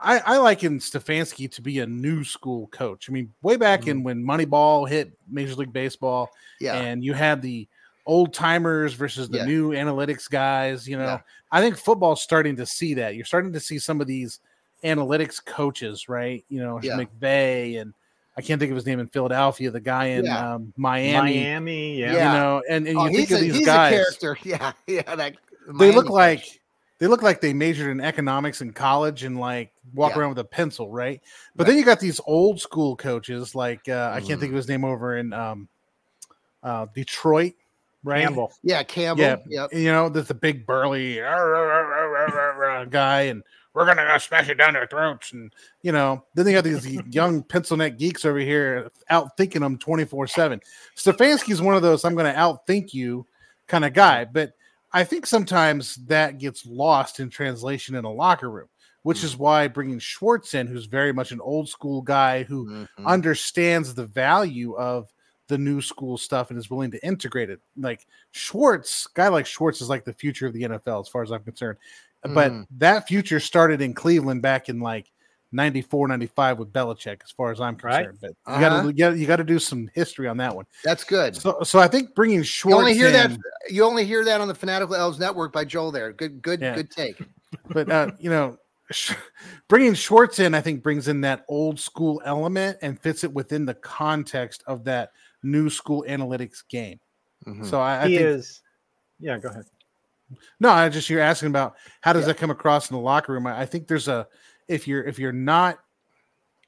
I, I liken Stefanski to be a new school coach. I mean, way back in when Moneyball hit Major League Baseball, Mm-hmm. Yeah. and you had the old timers versus the Yeah. new analytics guys. You know, Yeah. I think football's starting to see that. You're starting to see some of these analytics coaches, right? You know, Yeah. McVay and I can't think of his name in Philadelphia, the guy in Yeah. um, Miami. Miami, yeah. You know, and, and Oh, you think of a, these he's guys a character. Yeah, yeah. That they look coach. like they look like they majored in economics in college and like walk Yeah. around with a pencil, right? But Right. then you got these old school coaches like uh, I can't think Mm. of his name over in um, uh, Detroit, right? Campbell. yeah, Campbell. Yeah, Yep. you know, there's a big burly guy, and we're gonna uh, smash it down their throats, and you know, then they got these young pencil neck geeks over here out thinking them 24 seven. Stefanski's one of those I'm gonna outthink you kind of guy, but I think sometimes that gets lost in translation in a locker room, which is why bringing Schwartz in, who's very much an old school guy who Mhm. understands the value of the new school stuff and is willing to integrate it. Like Schwartz, guy like Schwartz is like the future of the NFL as far as I'm concerned. But Mhm. that future started in Cleveland back in like 94, 95 with Belichick, as far as I'm Right. concerned. But you Uh-huh. gotta you gotta, do some history on that one. That's good. So so I think bringing You Schwartz only hear that. in- You only hear that on the Fanatical Elves Network by Joel. There. Good. Good. Yeah. Good take. but uh, you know, sh- bringing Schwartz in, I think, brings in that old school element and fits it within the context of that new school analytics game. Mhm. So I, I he think is. Yeah, go ahead. No, I just you're asking about how does that come across in the locker room. I, I think there's a if you're if you're not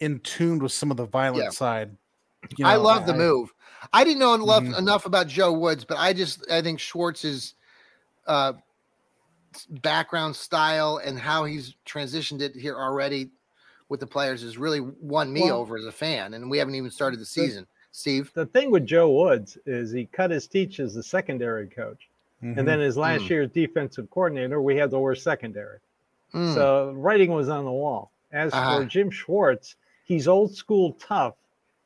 in tune with some of the violent Yeah. side. You I know, love the move. I didn't know enough, Mhm. enough about Joe Woods, but I just I think Schwartz's uh, background style and how he's transitioned it here already with the players has really won me Well- over as a fan. And we haven't even started the season. Steve, The thing with Joe Woods is he cut his teeth as the secondary coach. Mhm. And then his last Mm. year's defensive coordinator, we had the worst secondary. Mm, So writing was on the wall. As Uh-huh. for Jim Schwartz, he's old school tough,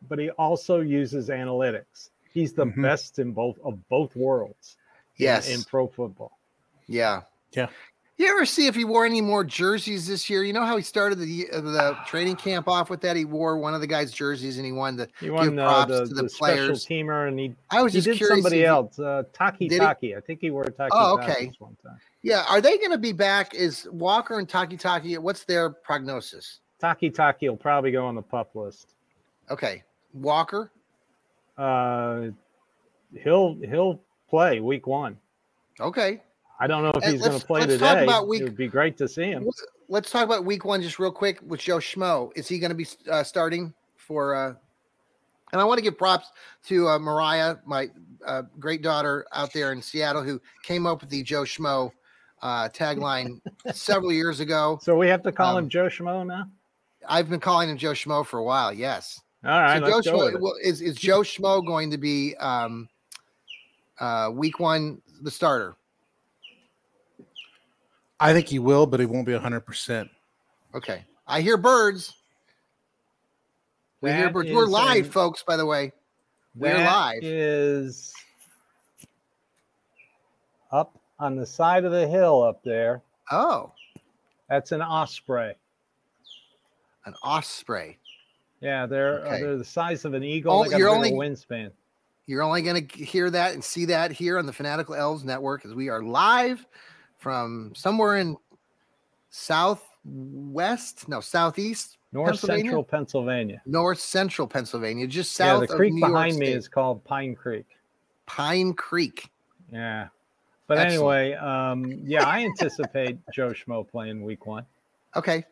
but he also uses analytics. He's the Mhm. best in both of both worlds. in- yes, in, pro football. yeah, Yeah. You ever see if he wore any more jerseys this year? You know how he started the uh, the training camp off with that. He wore one of the guys' jerseys, and he won the. He won props the, to the, the special players. teamer, and he I was he just did curious. somebody else. Uh, Taki he? Taki. I think he wore Taki Oh, Taki okay. one time. Yeah, are they going to be back? Is Walker and Takitaki? What's their prognosis? Takitaki will probably go on the pup list. Okay, Walker. Uh, he'll he'll play week one. Okay, I don't know if And he's going to play let's talk today. about week- It would be great to see him. let's talk about week one just real quick with Joe Schmo. Is he going to be uh, starting for? Uh, and I want to give props to uh, Mariah, my uh, great daughter out there in Seattle, who came up with the Joe Schmo uh, tagline several years ago. So we have to call Um, him Joe Schmo now. I've been calling him Joe Schmo for a while. Yes. All right, so Joe Schmo, well, is is Joe Schmo going to be um, uh, week one the starter? I think he will, but he won't be hundred percent. Okay. I hear birds. we hear birds. We're live, an- folks. By the way, we're That live. Is up on the side of the hill up there. Oh, That's an osprey. an osprey. Yeah, they're uh, they're the size of an eagle. Oh, they got you're only- only wingspan. You're only going to hear that and see that here on the Fanatical Elves Network as we are live from somewhere in southwest, no, southeast, North Pennsylvania? Central Pennsylvania. north central Pennsylvania, just south Yeah, the creek of New behind York me State. is called Pine Creek. Pine Creek. Yeah. But Excellent. anyway, um, yeah, I anticipate Joe Schmo playing week one. Okay.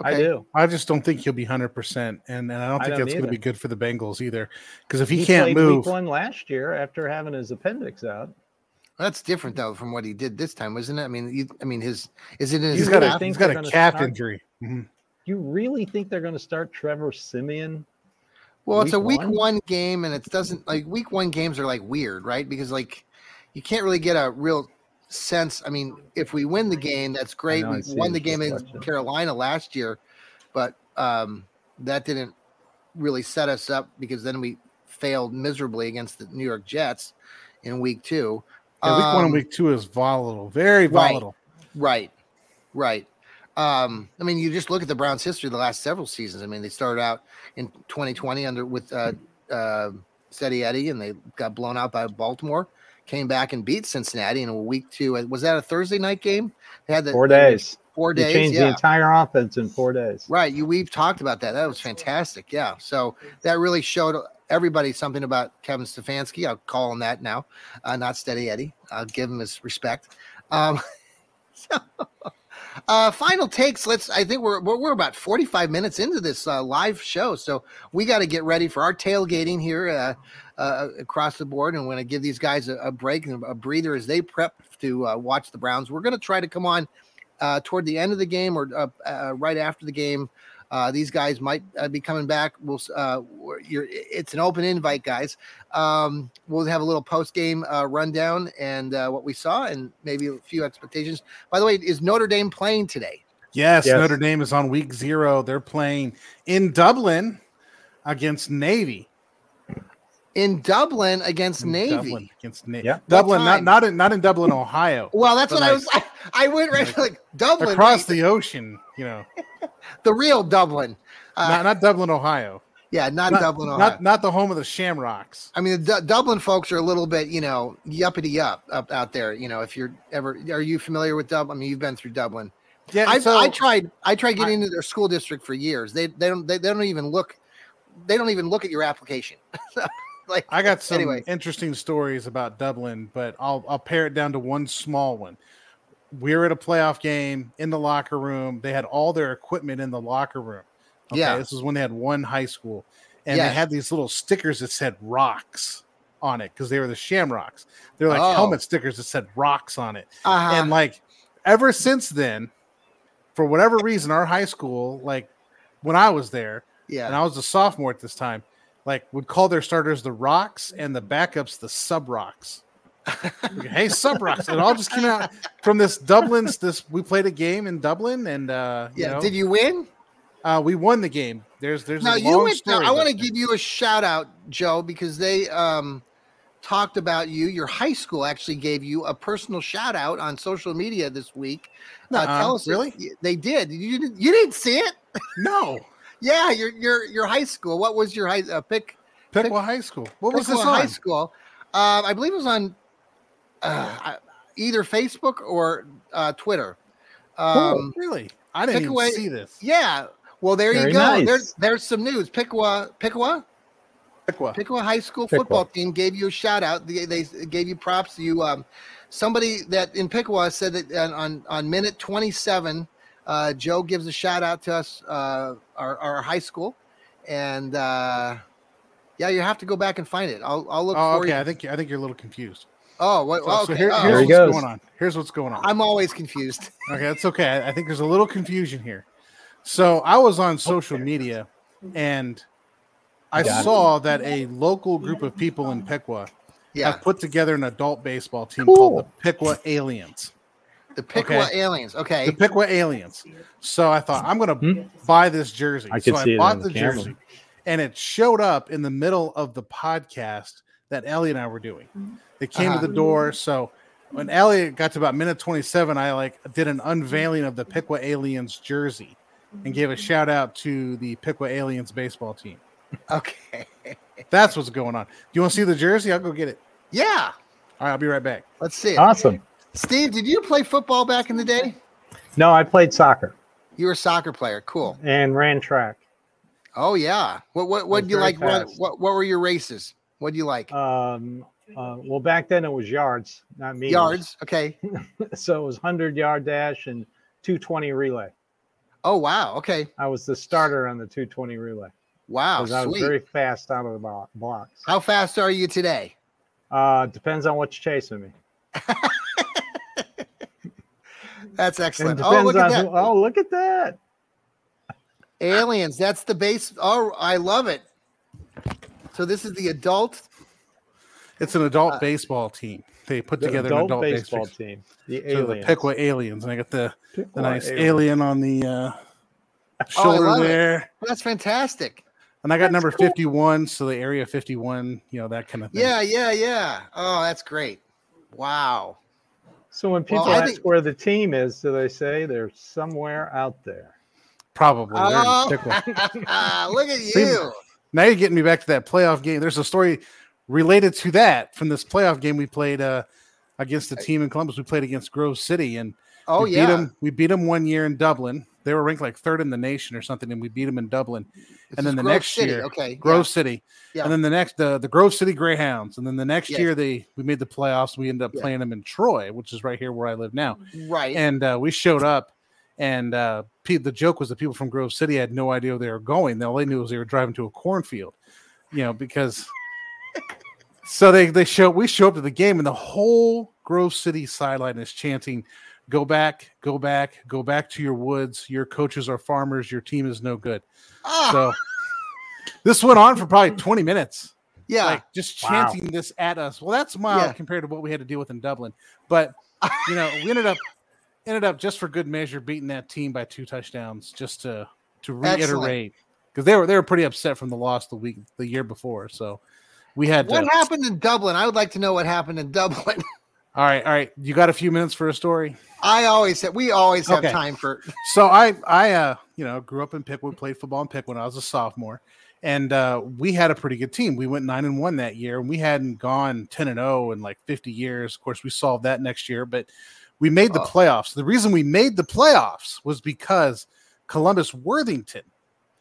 I do. I just don't think he'll be hundred percent, and and I don't I think don't that's going to be good for the Bengals either. Because if he, He can't played move, week one last year after having his appendix out. That's different though from what he did this time, wasn't it? I mean, you, I mean, his is it in his he's got a think he's got a calf start- injury. Mhm. You really think they're going to start Trevor Siemian? Well, it's a Week week one? one? game, and it doesn't like week one games are like weird, right? Because like you can't really get a real sense. I mean, if we win the game, that's great. know, We see won the game in. Carolina last year, but um, that didn't really set us up because then we failed miserably against the New York Jets in week two. Yeah, week one Um, and week two is volatile, very volatile. Right, right. Um, I mean, you just look at the Browns' history the last several seasons. I mean, they started out in 2020 under with uh, uh, Steady Eddie, and they got blown out by Baltimore. Came back and beat Cincinnati in a week two. Was that a Thursday night game? They had the Four days. Four You days. changed the Yeah. entire offense in four days. Right. You we've talked about that. That was fantastic. Yeah. So that really showed everybody something about Kevin Stefanski. I'll call him that now, uh, not Steady Eddie. I'll give him his respect. Um, so, uh, final takes. Let's. I think we're we're, about forty five minutes into this uh, live show, so we got to get ready for our tailgating here uh, uh, across the board, and we're going to give these guys a, a break and a breather as they prep to uh, watch the Browns. We're going to try to come on uh, toward the end of the game or right after the game. Uh, these guys might uh, be coming back. We'll. Uh, you're, it's an open invite, guys. Um, we'll have a little post game uh, rundown and uh, what we saw, and maybe a few expectations. By the way, is Notre Dame playing today? Yes, Yes. Notre Dame is on week zero. They're playing in Dublin against Navy. In Dublin against In Navy. Dublin against Navy. Yep. Dublin, not not in not in Dublin, Ohio. Well, that's But what I was. I, went right to like Dublin, Across right, the ocean, you know, the real Dublin. Uh, not, not Dublin, Ohio. yeah, not, Not, Dublin, Ohio. not not the home of the Shamrocks. I mean, the Du- Dublin folks are a little bit, you know, yuppity up up out there. You know, if you're ever, are you familiar with Dublin? I mean, you've been through Dublin. Yeah, I, so I tried. I tried getting into their school district for years. They they don't they, they don't even look. They don't even look at your application. like I got some Anyway. interesting stories about Dublin, but I'll I'll pare it down to one small one. We were at a playoff game in the locker room. They had all their equipment in the locker room. Yeah. this is when they had one high school, and Yes. they had these little stickers that said "rocks" on it because they were the Shamrocks. They're like Oh. helmet stickers that said "rocks" on it, uh and like ever since then, for whatever reason, our high school, like when I was there, yeah. and I was a sophomore at this time, like would call their starters the rocks and the backups the sub rocks. Hey, sub rocks. It all just came out from this Dublin's this we played a game in Dublin and uh you yeah. know, Did you win? uh we won the game. There's there's Now a you went. Now. I want to give you a shout out, Joe, because they um talked about you. Your high school actually gave you a personal shout out on social media this week. Uh, Nuh-uh, tell us, really? They did. You didn't. You didn't see it? No. Yeah, your your your high school. What was your high uh, pick? Piqua High School. What was Piqua this High? School. Um, I believe it was on uh, either Facebook or uh, Twitter. Um, really? I didn't even Pickaway- see this. yeah. Well, there you go. nice. There's there's some news. Piqua Piqua Piqua. Piqua High School Piqua. football team gave you a shout out. They, they gave you props. You um, somebody that in Piqua said that on on, on minute 27, uh, Joe gives a shout out to us, uh, our our high school, and uh, yeah, you have to go back and find it. I'll I'll look Oh, for okay. you. I think I think you're a little confused. Oh, what? So, okay. so here- oh, here's There he what's goes. going on. Here's what's going on. I'm always confused. Okay, that's okay. I- I think there's a little confusion here. So I was on social media and I Got it. saw that a local group of people in Piqua Yeah, have put together an adult baseball team Cool. called the Piqua Aliens. The Piqua okay. aliens. Okay. The Piqua Aliens. So I thought I'm gonna buy this jersey. Hmm? I could so see I bought the the jersey, and it showed up in the middle of the podcast that Ellie and I were doing. It came Uh-huh. to the door. So when Elliot got to about minute 27, I like did an unveiling of the Piqua Aliens jersey and gave a shout out to the Piqua Aliens baseball team. okay. That's what's going on. Do you want to see the jersey? I'll go get it. Yeah. All right, I'll be right back. Let's see it. Awesome. Steve, did you play football back in the day? No, I played soccer You were a soccer player. Cool. and ran track. Oh yeah. What what what do you like? Fast. what what were your races? What do you like? Um, uh, well, back then it was yards, not meters. Yards. Okay. So it was 100 yard dash and 220 relay. Oh wow. Okay. I was the starter on the 220 relay Wow. because I was very fast out of the bo- blocks. How fast are you today? Uh, depends on what's chasing me. That's excellent. Oh look at that. who- oh, look at that. Aliens. That's the base. Oh, I love it. So this is the adult. It's an adult baseball team. They put The together adult, an adult baseball baseball team. The So the aliens. Piqua Aliens, and I got the, the nice aliens. alien on the uh, Oh, I shoulder love it. there, That's fantastic. and I got That's number cool. fifty-one, so the area fifty-one, you know that kind of thing. Yeah, yeah, yeah. Oh, that's great. Wow. So when people I ask think- where the team is, do they say they're somewhere out there? probably. Oh, look at See, you. now you're getting me back to that playoff game. There's a story related to that from this playoff game we played uh, against the team in Columbus. We played against Grove City, and Oh we yeah. beat them. We beat them one year in Dublin. They were ranked like third in the nation or something, and we beat them in Dublin. This and then the Grove next City, year, Okay. Grove City, Yeah. and then the next the the Grove City Greyhounds, and then the next Yes. year they we made the playoffs. We ended up Yeah. playing them in Troy, which is right here where I live now. Right. And uh, we showed up, and uh, the joke was that people from Grove City had no idea where they were going. All they knew was they were driving to a cornfield, you know, because. so they they show we show up to the game, and the whole Grove City sideline is chanting, "Go back, go back, go back to your woods. Your coaches are farmers. Your team is no good." Ah, So this went on for probably 20 minutes, yeah. like just Wow. chanting this at us. Well, that's mild Yeah. compared to what we had to deal with in Dublin, but you know, we ended up ended up just for good measure beating that team by two touchdowns just to to reiterate because they were they were pretty upset from the loss the week the year before. So we had what to, happened in Dublin? I would like to know what happened in Dublin. All right, all right. You got a few minutes for a story? I always said we always have Okay. time for So I I uh you know grew up in Pickwood, played football in Pickwood when I was a sophomore, and uh, we had a pretty good team. We went nine and one that year, and we hadn't gone ten and zero in like fifty years. Of course, we solved that next year, but we made the Oh. playoffs. The reason we made the playoffs was because Columbus Worthington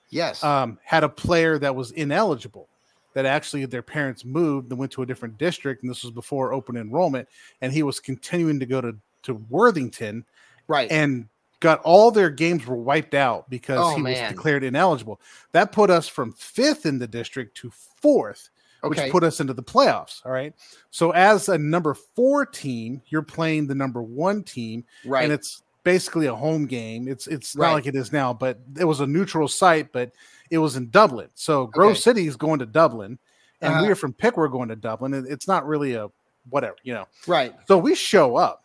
yes. um, had a player that was ineligible. That actually their parents moved and went to a different district, and this was before open enrollment, and he was continuing to go to to Worthington right. and got all their games were wiped out because Oh, he man. was declared ineligible. That put us from fifth in the district to fourth, okay. which put us into the playoffs. All right. So as a number four team, you're playing the number one team, right. and it's basically a home game. It's it's Right. not like it is now, but it was a neutral site, but it was in Dublin. So Grove Okay. City is going to Dublin, and Uh-huh. we are from Pick. We're going to Dublin. and It's not really a whatever, you know. right. So we show up,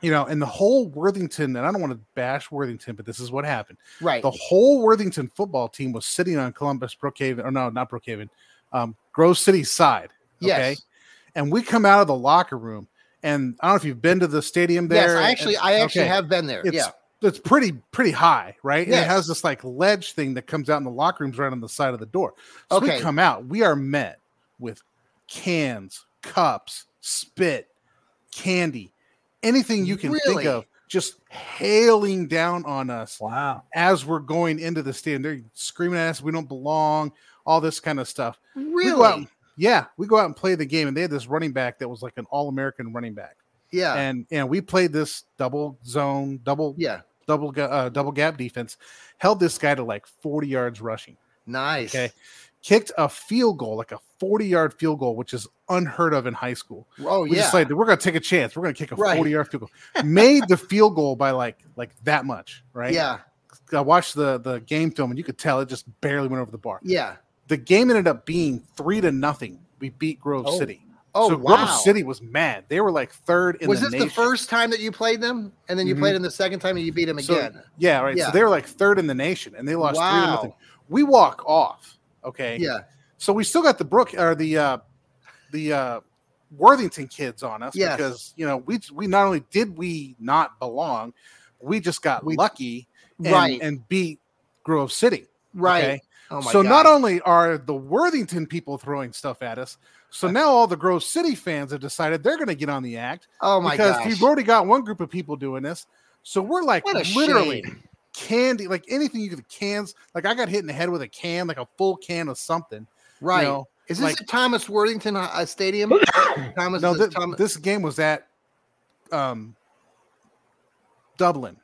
you know, and the whole Worthington, and I don't want to bash Worthington, but this is what happened. Right. The whole Worthington football team was sitting on Columbus Brookhaven, or no, not Brookhaven, um, Grove City side. Okay. Yes. And we come out of the locker room, and I don't know if you've been to the stadium there. yes. I actually, and- I actually okay, have been there. It's yeah. it's pretty pretty high, right? And it has this like ledge thing that comes out in the locker rooms right on the side of the door. So Okay. we come out, we are met with cans, cups, spit, candy, anything you can think of, just hailing down on us Wow. as we're going into the stadium. They're screaming at us, we don't belong, all this kind of stuff. We go out, Really? Yeah, we go out and play the game, and they had this running back that was like an all-American running back, Yeah. and and we played this double zone, double yeah. double uh, double gap defense, held this guy to like 40 yards rushing. Nice. Okay. kicked a field goal, like a 40 yard field goal, which is unheard of in high school. Oh yeah. We yeah. decided we're going to take a chance. We're going to kick a Right. 40 yard field goal. Made the field goal by like like that much, right? Yeah. I watched the the game film and you could tell it just barely went over the bar. Yeah. The game ended up being three to nothing. We beat Grove Oh. City. Oh so wow. Grove City was mad. They were like third in the nation. was the this nation. the first time that you played them, and then you Mhm. played them the second time, and you beat them So- again? yeah, right. Yeah. So they were like third in the nation, and they lost three to nothing. We walk off. Okay. Yeah. So we still got the Brook or the uh the uh Worthington kids on us Yes. because you know we we not only did we not belong, we just got We- lucky and, Right. and beat Grove City. Right. okay? Oh so God. not only are the Worthington people throwing stuff at us, so now all the Grove City fans have decided they're going to get on the act Oh my because gosh. we've already got one group of people doing this. So we're like literally shame. candy, like anything you could cans. Like I got hit in the head with a can, like a full can of something. right. You know, Is this like- Thomas Worthington uh, Stadium? Thomas. no, Thomas- this game was at um Dublin.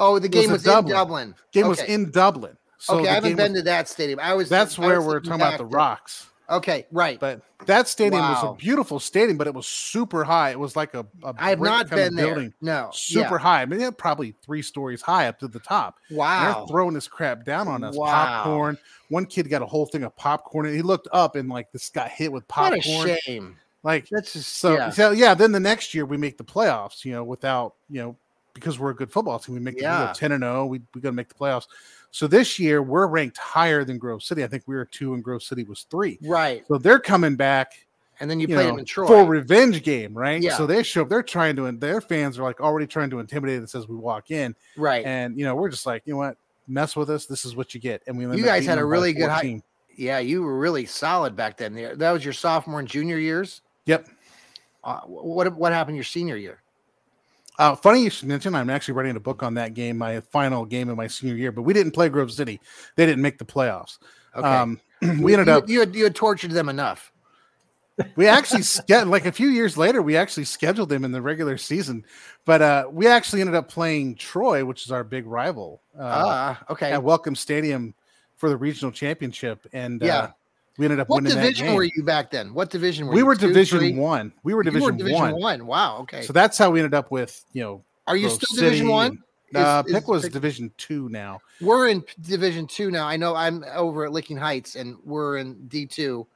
oh, the it was game was, in Dublin. Game was in Dublin. So okay, I haven't been was- to that stadium. I was. That's I where was we're talking about the rocks. Okay, right. But that stadium was a beautiful stadium, but it was super high. It was like a, a I have brick not been there. building. No. super Yeah. high. I mean, yeah, probably three stories high up to the top. Wow. They're throwing this crap down on us. Wow. Popcorn. One kid got a whole thing of popcorn, and he looked up and like this got hit with What popcorn. a shame. Like That's just so, yeah. so yeah. Then the next year we make the playoffs. You know, without you know because we're a good football team, we make the Yeah. ten and zero. We we got to make the playoffs. So this year we're ranked higher than Grove City. I think we were two, and Grove City was three. Right. So they're coming back And then you, you played know, them in Troy. for a revenge game, right? Yeah. So they show up. They're trying to, and their fans are like already trying to intimidate us as we walk in, right. and you know we're just like, you know what, mess with us. This is what you get, and we. You guys had a really good high- yeah, you were really solid back then. There, that was your sophomore and junior years. Yep. Uh, what what happened your senior year? Uh, funny you should mention. I'm actually writing a book on that game, my final game of my senior year. But we didn't play Grove City. They didn't make the playoffs. Okay. Um, we ended you, up. You had, you had tortured them enough. We actually ske- like a few years later, we actually scheduled them in the regular season, but uh, we actually ended up playing Troy, which is our big rival. Uh, Ah, okay. at Welcome Stadium for the regional championship, and Yeah. uh, we ended up What winning that division were you back then? What division were you? we you? were Two, Division three? One. We were Division, Division One. one. Wow. Okay. So that's how we ended up with you know. Are you Grove still Division One? and- Uh, Is- Pick was Pick- Division Two now. We're in Division Two now. I know I'm over at Licking Heights, and we're in D two.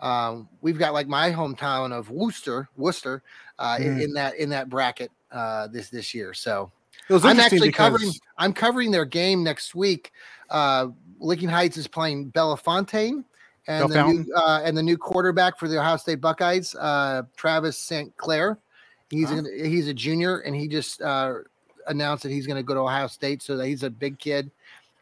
Um, we've got like my hometown of Wooster, Wooster, uh, in, Mm. in that in that bracket uh, this this year. So It was I'm actually because covering. I'm covering their game next week. Uh, Licking Heights is playing Bellefontaine, and the new, uh, and the new quarterback for the Ohio State Buckeyes, uh, Tavien St. Clair. He's Huh? gonna, he's a junior, and he just uh, announced that he's going to go to Ohio State. So that he's a big kid,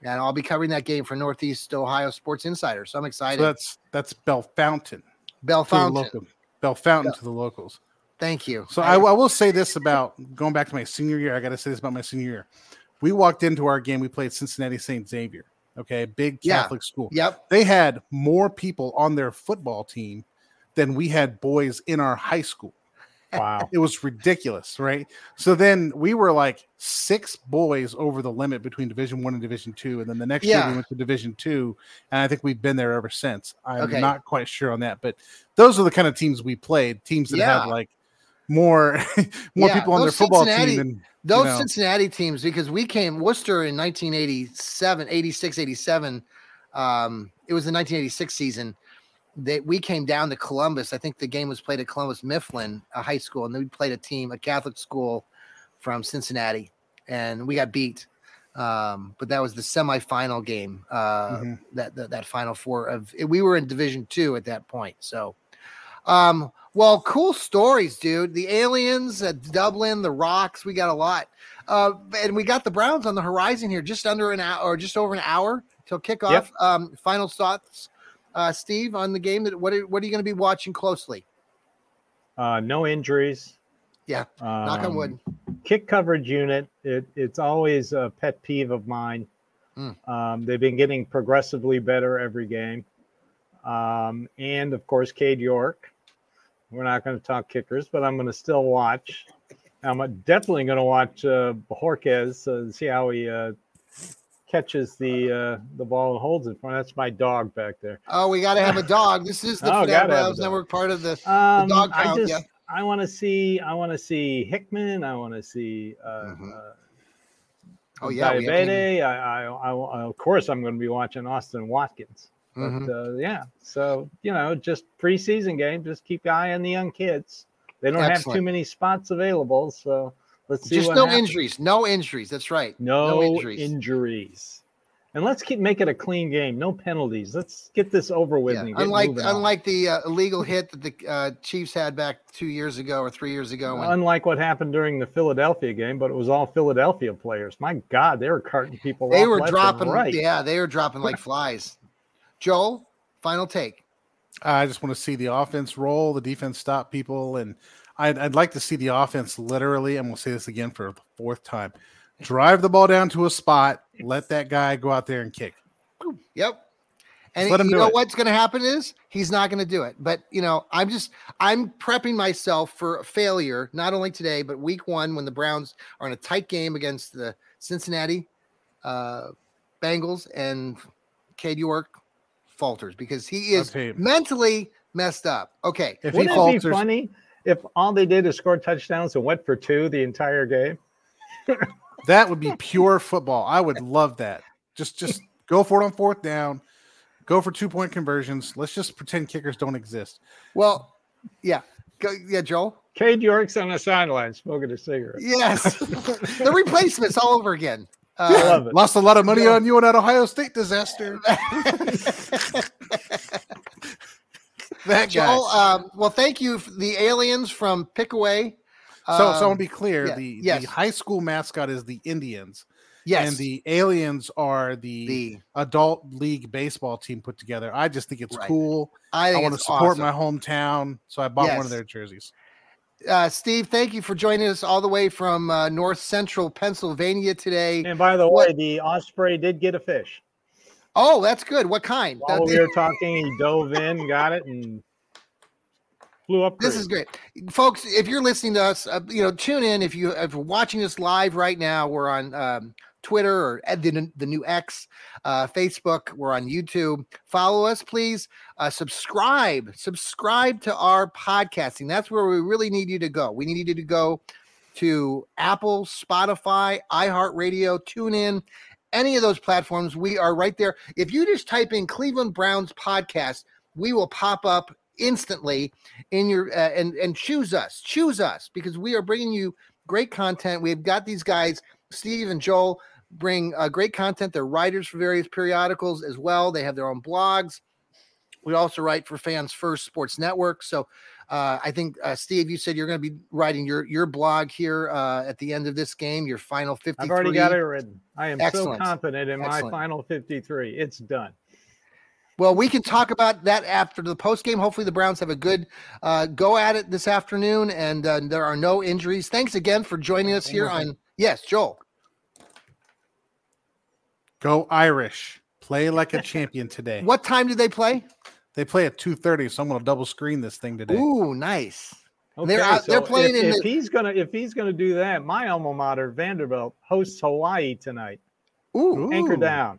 and I'll be covering that game for Northeast Ohio Sports Insider. So I'm excited. so that's that's Bell Fountain. Bellefontaine. Bell Fountain to the locals. Thank you. So I, I will say this about going back to my senior year. I got to say this about my senior year. We walked into our game. We played Cincinnati St. Xavier. Okay, big Yeah. Catholic school. Yep. They had more people on their football team than we had boys in our high school. Wow. It was ridiculous, right? So then we were like six boys over the limit between Division One and Division Two, and then the next year we went to Division Two, and I think we've been there ever since. I'm Okay. not quite sure on that, but those are the kind of teams we played. Teams that Yeah. had like more more Yeah, people on their football Cincinnati- team than Those know. Cincinnati teams, because we came Wooster in 1987, 86, 87. Um, it was the 1986 season that we came down to Columbus. I think the game was played at Columbus Mifflin, a high school, and then we played a team, a Catholic school from Cincinnati, and we got beat. Um, but that was the semifinal game. Uh, Mhm. that, that that final four of we were in Division Two at that point. So, um, well, cool stories, dude. The aliens at Dublin, the rocks. We got a lot, uh, and we got the Browns on the horizon here, just under an hour or just over an hour till kickoff. Um, final thoughts, uh, Steve, on the game. That what are, what are you going to be watching closely? Uh, no injuries. Yeah, knock on Um, wood. Kick coverage unit. It, it's always a pet peeve of mine. Mm. Um, they've been getting progressively better every game. Um, and of course, Cade York. We're not going to talk kickers, but I'm going to still watch. I'm definitely going to watch uh, Jorquez uh, see how he uh, catches the uh, the ball and holds it. That's my dog back there. Oh, we got to have a dog. This is the Oh, Fanatic gotta have a Elves dog. Network part of the, the Um, dog I just yeah. I want to see I want to see Hickman. I want to see uh, uh, Oh yeah, Diabate. I, I, I, I- of course I'm going to be watching Austin Watkins. But Mhm. uh, yeah, so you know, just preseason game. Just keep your eye on the young kids. They don't have too many spots available, so let's see. Just no happens. injuries. No injuries. That's right. No, injuries. injuries. And let's keep make it a clean game. No penalties. Let's get this over with. Yeah, Unlike unlike the uh, illegal hit that the uh, Chiefs had back two years ago or three years ago. When, Unlike what happened during the Philadelphia game, but it was all Philadelphia players. My God, they were carting people. they off were dropping. right. Yeah, they were dropping like flies. Joel, final take. I just want to see the offense roll, the defense stop people, and I'd, I'd like to see the offense literally. Going to say this again for the fourth time: drive the ball down to a spot, let that guy go out there and kick. Yep. And let him you know it. what's going to happen is he's not going to do it. But you know, I'm just I'm prepping myself for a failure, not only today but week one when the Browns are in a tight game against the Cincinnati uh, Bengals and Cade York falters because he is I'll tell you. mentally messed up. Okay, If Wouldn't he it falters, be funny if all they did is score touchdowns and went for two the entire game? that would be pure football. I would love that. Just just go for it on fourth down. Go for two point conversions. Let's just pretend kickers don't exist. well, yeah, go, yeah, Joel. Cade York's on the sideline smoking a cigarette. Yes, the replacements all over again. I Uh. Lost a lot of money on you in that Ohio State disaster. that guy. Joel, um, well, thank you, the aliens from Piqua. So, so I Um, want to be clear: yeah, the, yes. the high school mascot is the Indians, yes, and the aliens are the, the adult league baseball team put together. I just think it's Right. cool. I I, want to support awesome. my hometown, so I bought one of their jerseys. Uh, Steve, thank you for joining us all the way from uh, North Central Pennsylvania today. And by the What- way, the osprey did get a fish. Oh, that's good. What kind? While we were talking, he dove in, got it, and flew up. This is great, folks. If you're listening to us, uh, you know, tune in. If you if you're watching us live right now, we're on um, Twitter or the, the new X, uh, Facebook. We're on YouTube. Follow us, please. Uh, subscribe. Subscribe to our podcasting. That's where we really need you to go. We need you to go to Apple, Spotify, iHeartRadio, TuneIn, any of those platforms. We are right there. If you just type in Cleveland Browns podcast, we will pop up instantly in your uh, and and choose us choose us because we are bringing you great content we've got these guys steve and joel bring uh, great content they're writers for various periodicals as well they have their own blogs we also write for fans first sports network so uh, i think uh, steve you said you're going to be writing your your blog here uh, at the end of this game your final 53 I've already got it written. I am Excellent. so confident in my final 53. It's done. Well, we can talk about that after the post game. Hopefully, the Browns have a good uh, go at it this afternoon, and uh, there are no injuries. Thanks again for joining us here on. Yes, Joel. Go Irish! Play like a champion today. What time do they play? They play at two thirty, so I'm going to double screen this thing today. Ooh, nice. Okay, They're out- they're playing if, in if the- he's gonna if he's gonna do that, my alma mater Vanderbilt hosts Hawaii tonight. Ooh, Anchor down.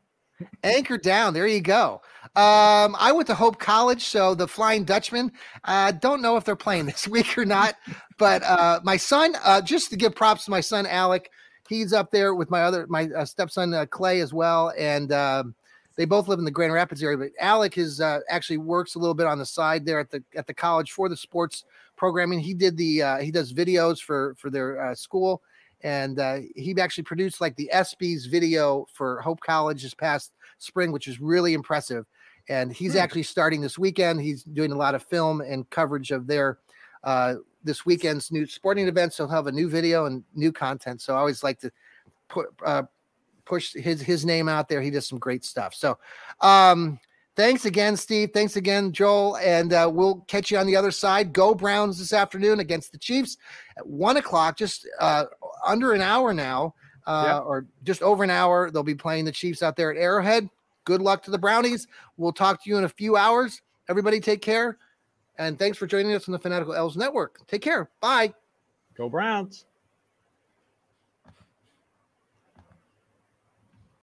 anchor down. There you go. Um, I went to Hope College, so the Flying Dutchman. uh, don't know if they're playing this week or not, but uh, my son, uh, just to give props to my son Alec, he's up there with my other my uh, stepson uh, Clay as well, and um, they both live in the Grand Rapids area. But Alec is uh, actually works a little bit on the side there at the at the college for the sports programming. He did the uh, he does videos for for their uh, school. And uh, he actually produced like the ESPYS video for Hope College this past spring, which is really impressive. And he's Hmm. actually starting this weekend. He's doing a lot of film and coverage of their uh, this weekend's new sporting events. So he'll have a new video and new content. So I always like to put uh, push his his name out there. He does some great stuff. So um, thanks again, Steve. Thanks again, Joel. And uh, we'll catch you on the other side. Go Browns this afternoon against the Chiefs at one o'clock. Just uh, under an hour now, uh, Yeah. or just over an hour. They'll be playing the Chiefs out there at Arrowhead. Good luck to the Brownies. We'll talk to you in a few hours. Everybody, take care. And thanks for joining us on the Fanatical Elves Network. Take care. Bye. Go Browns.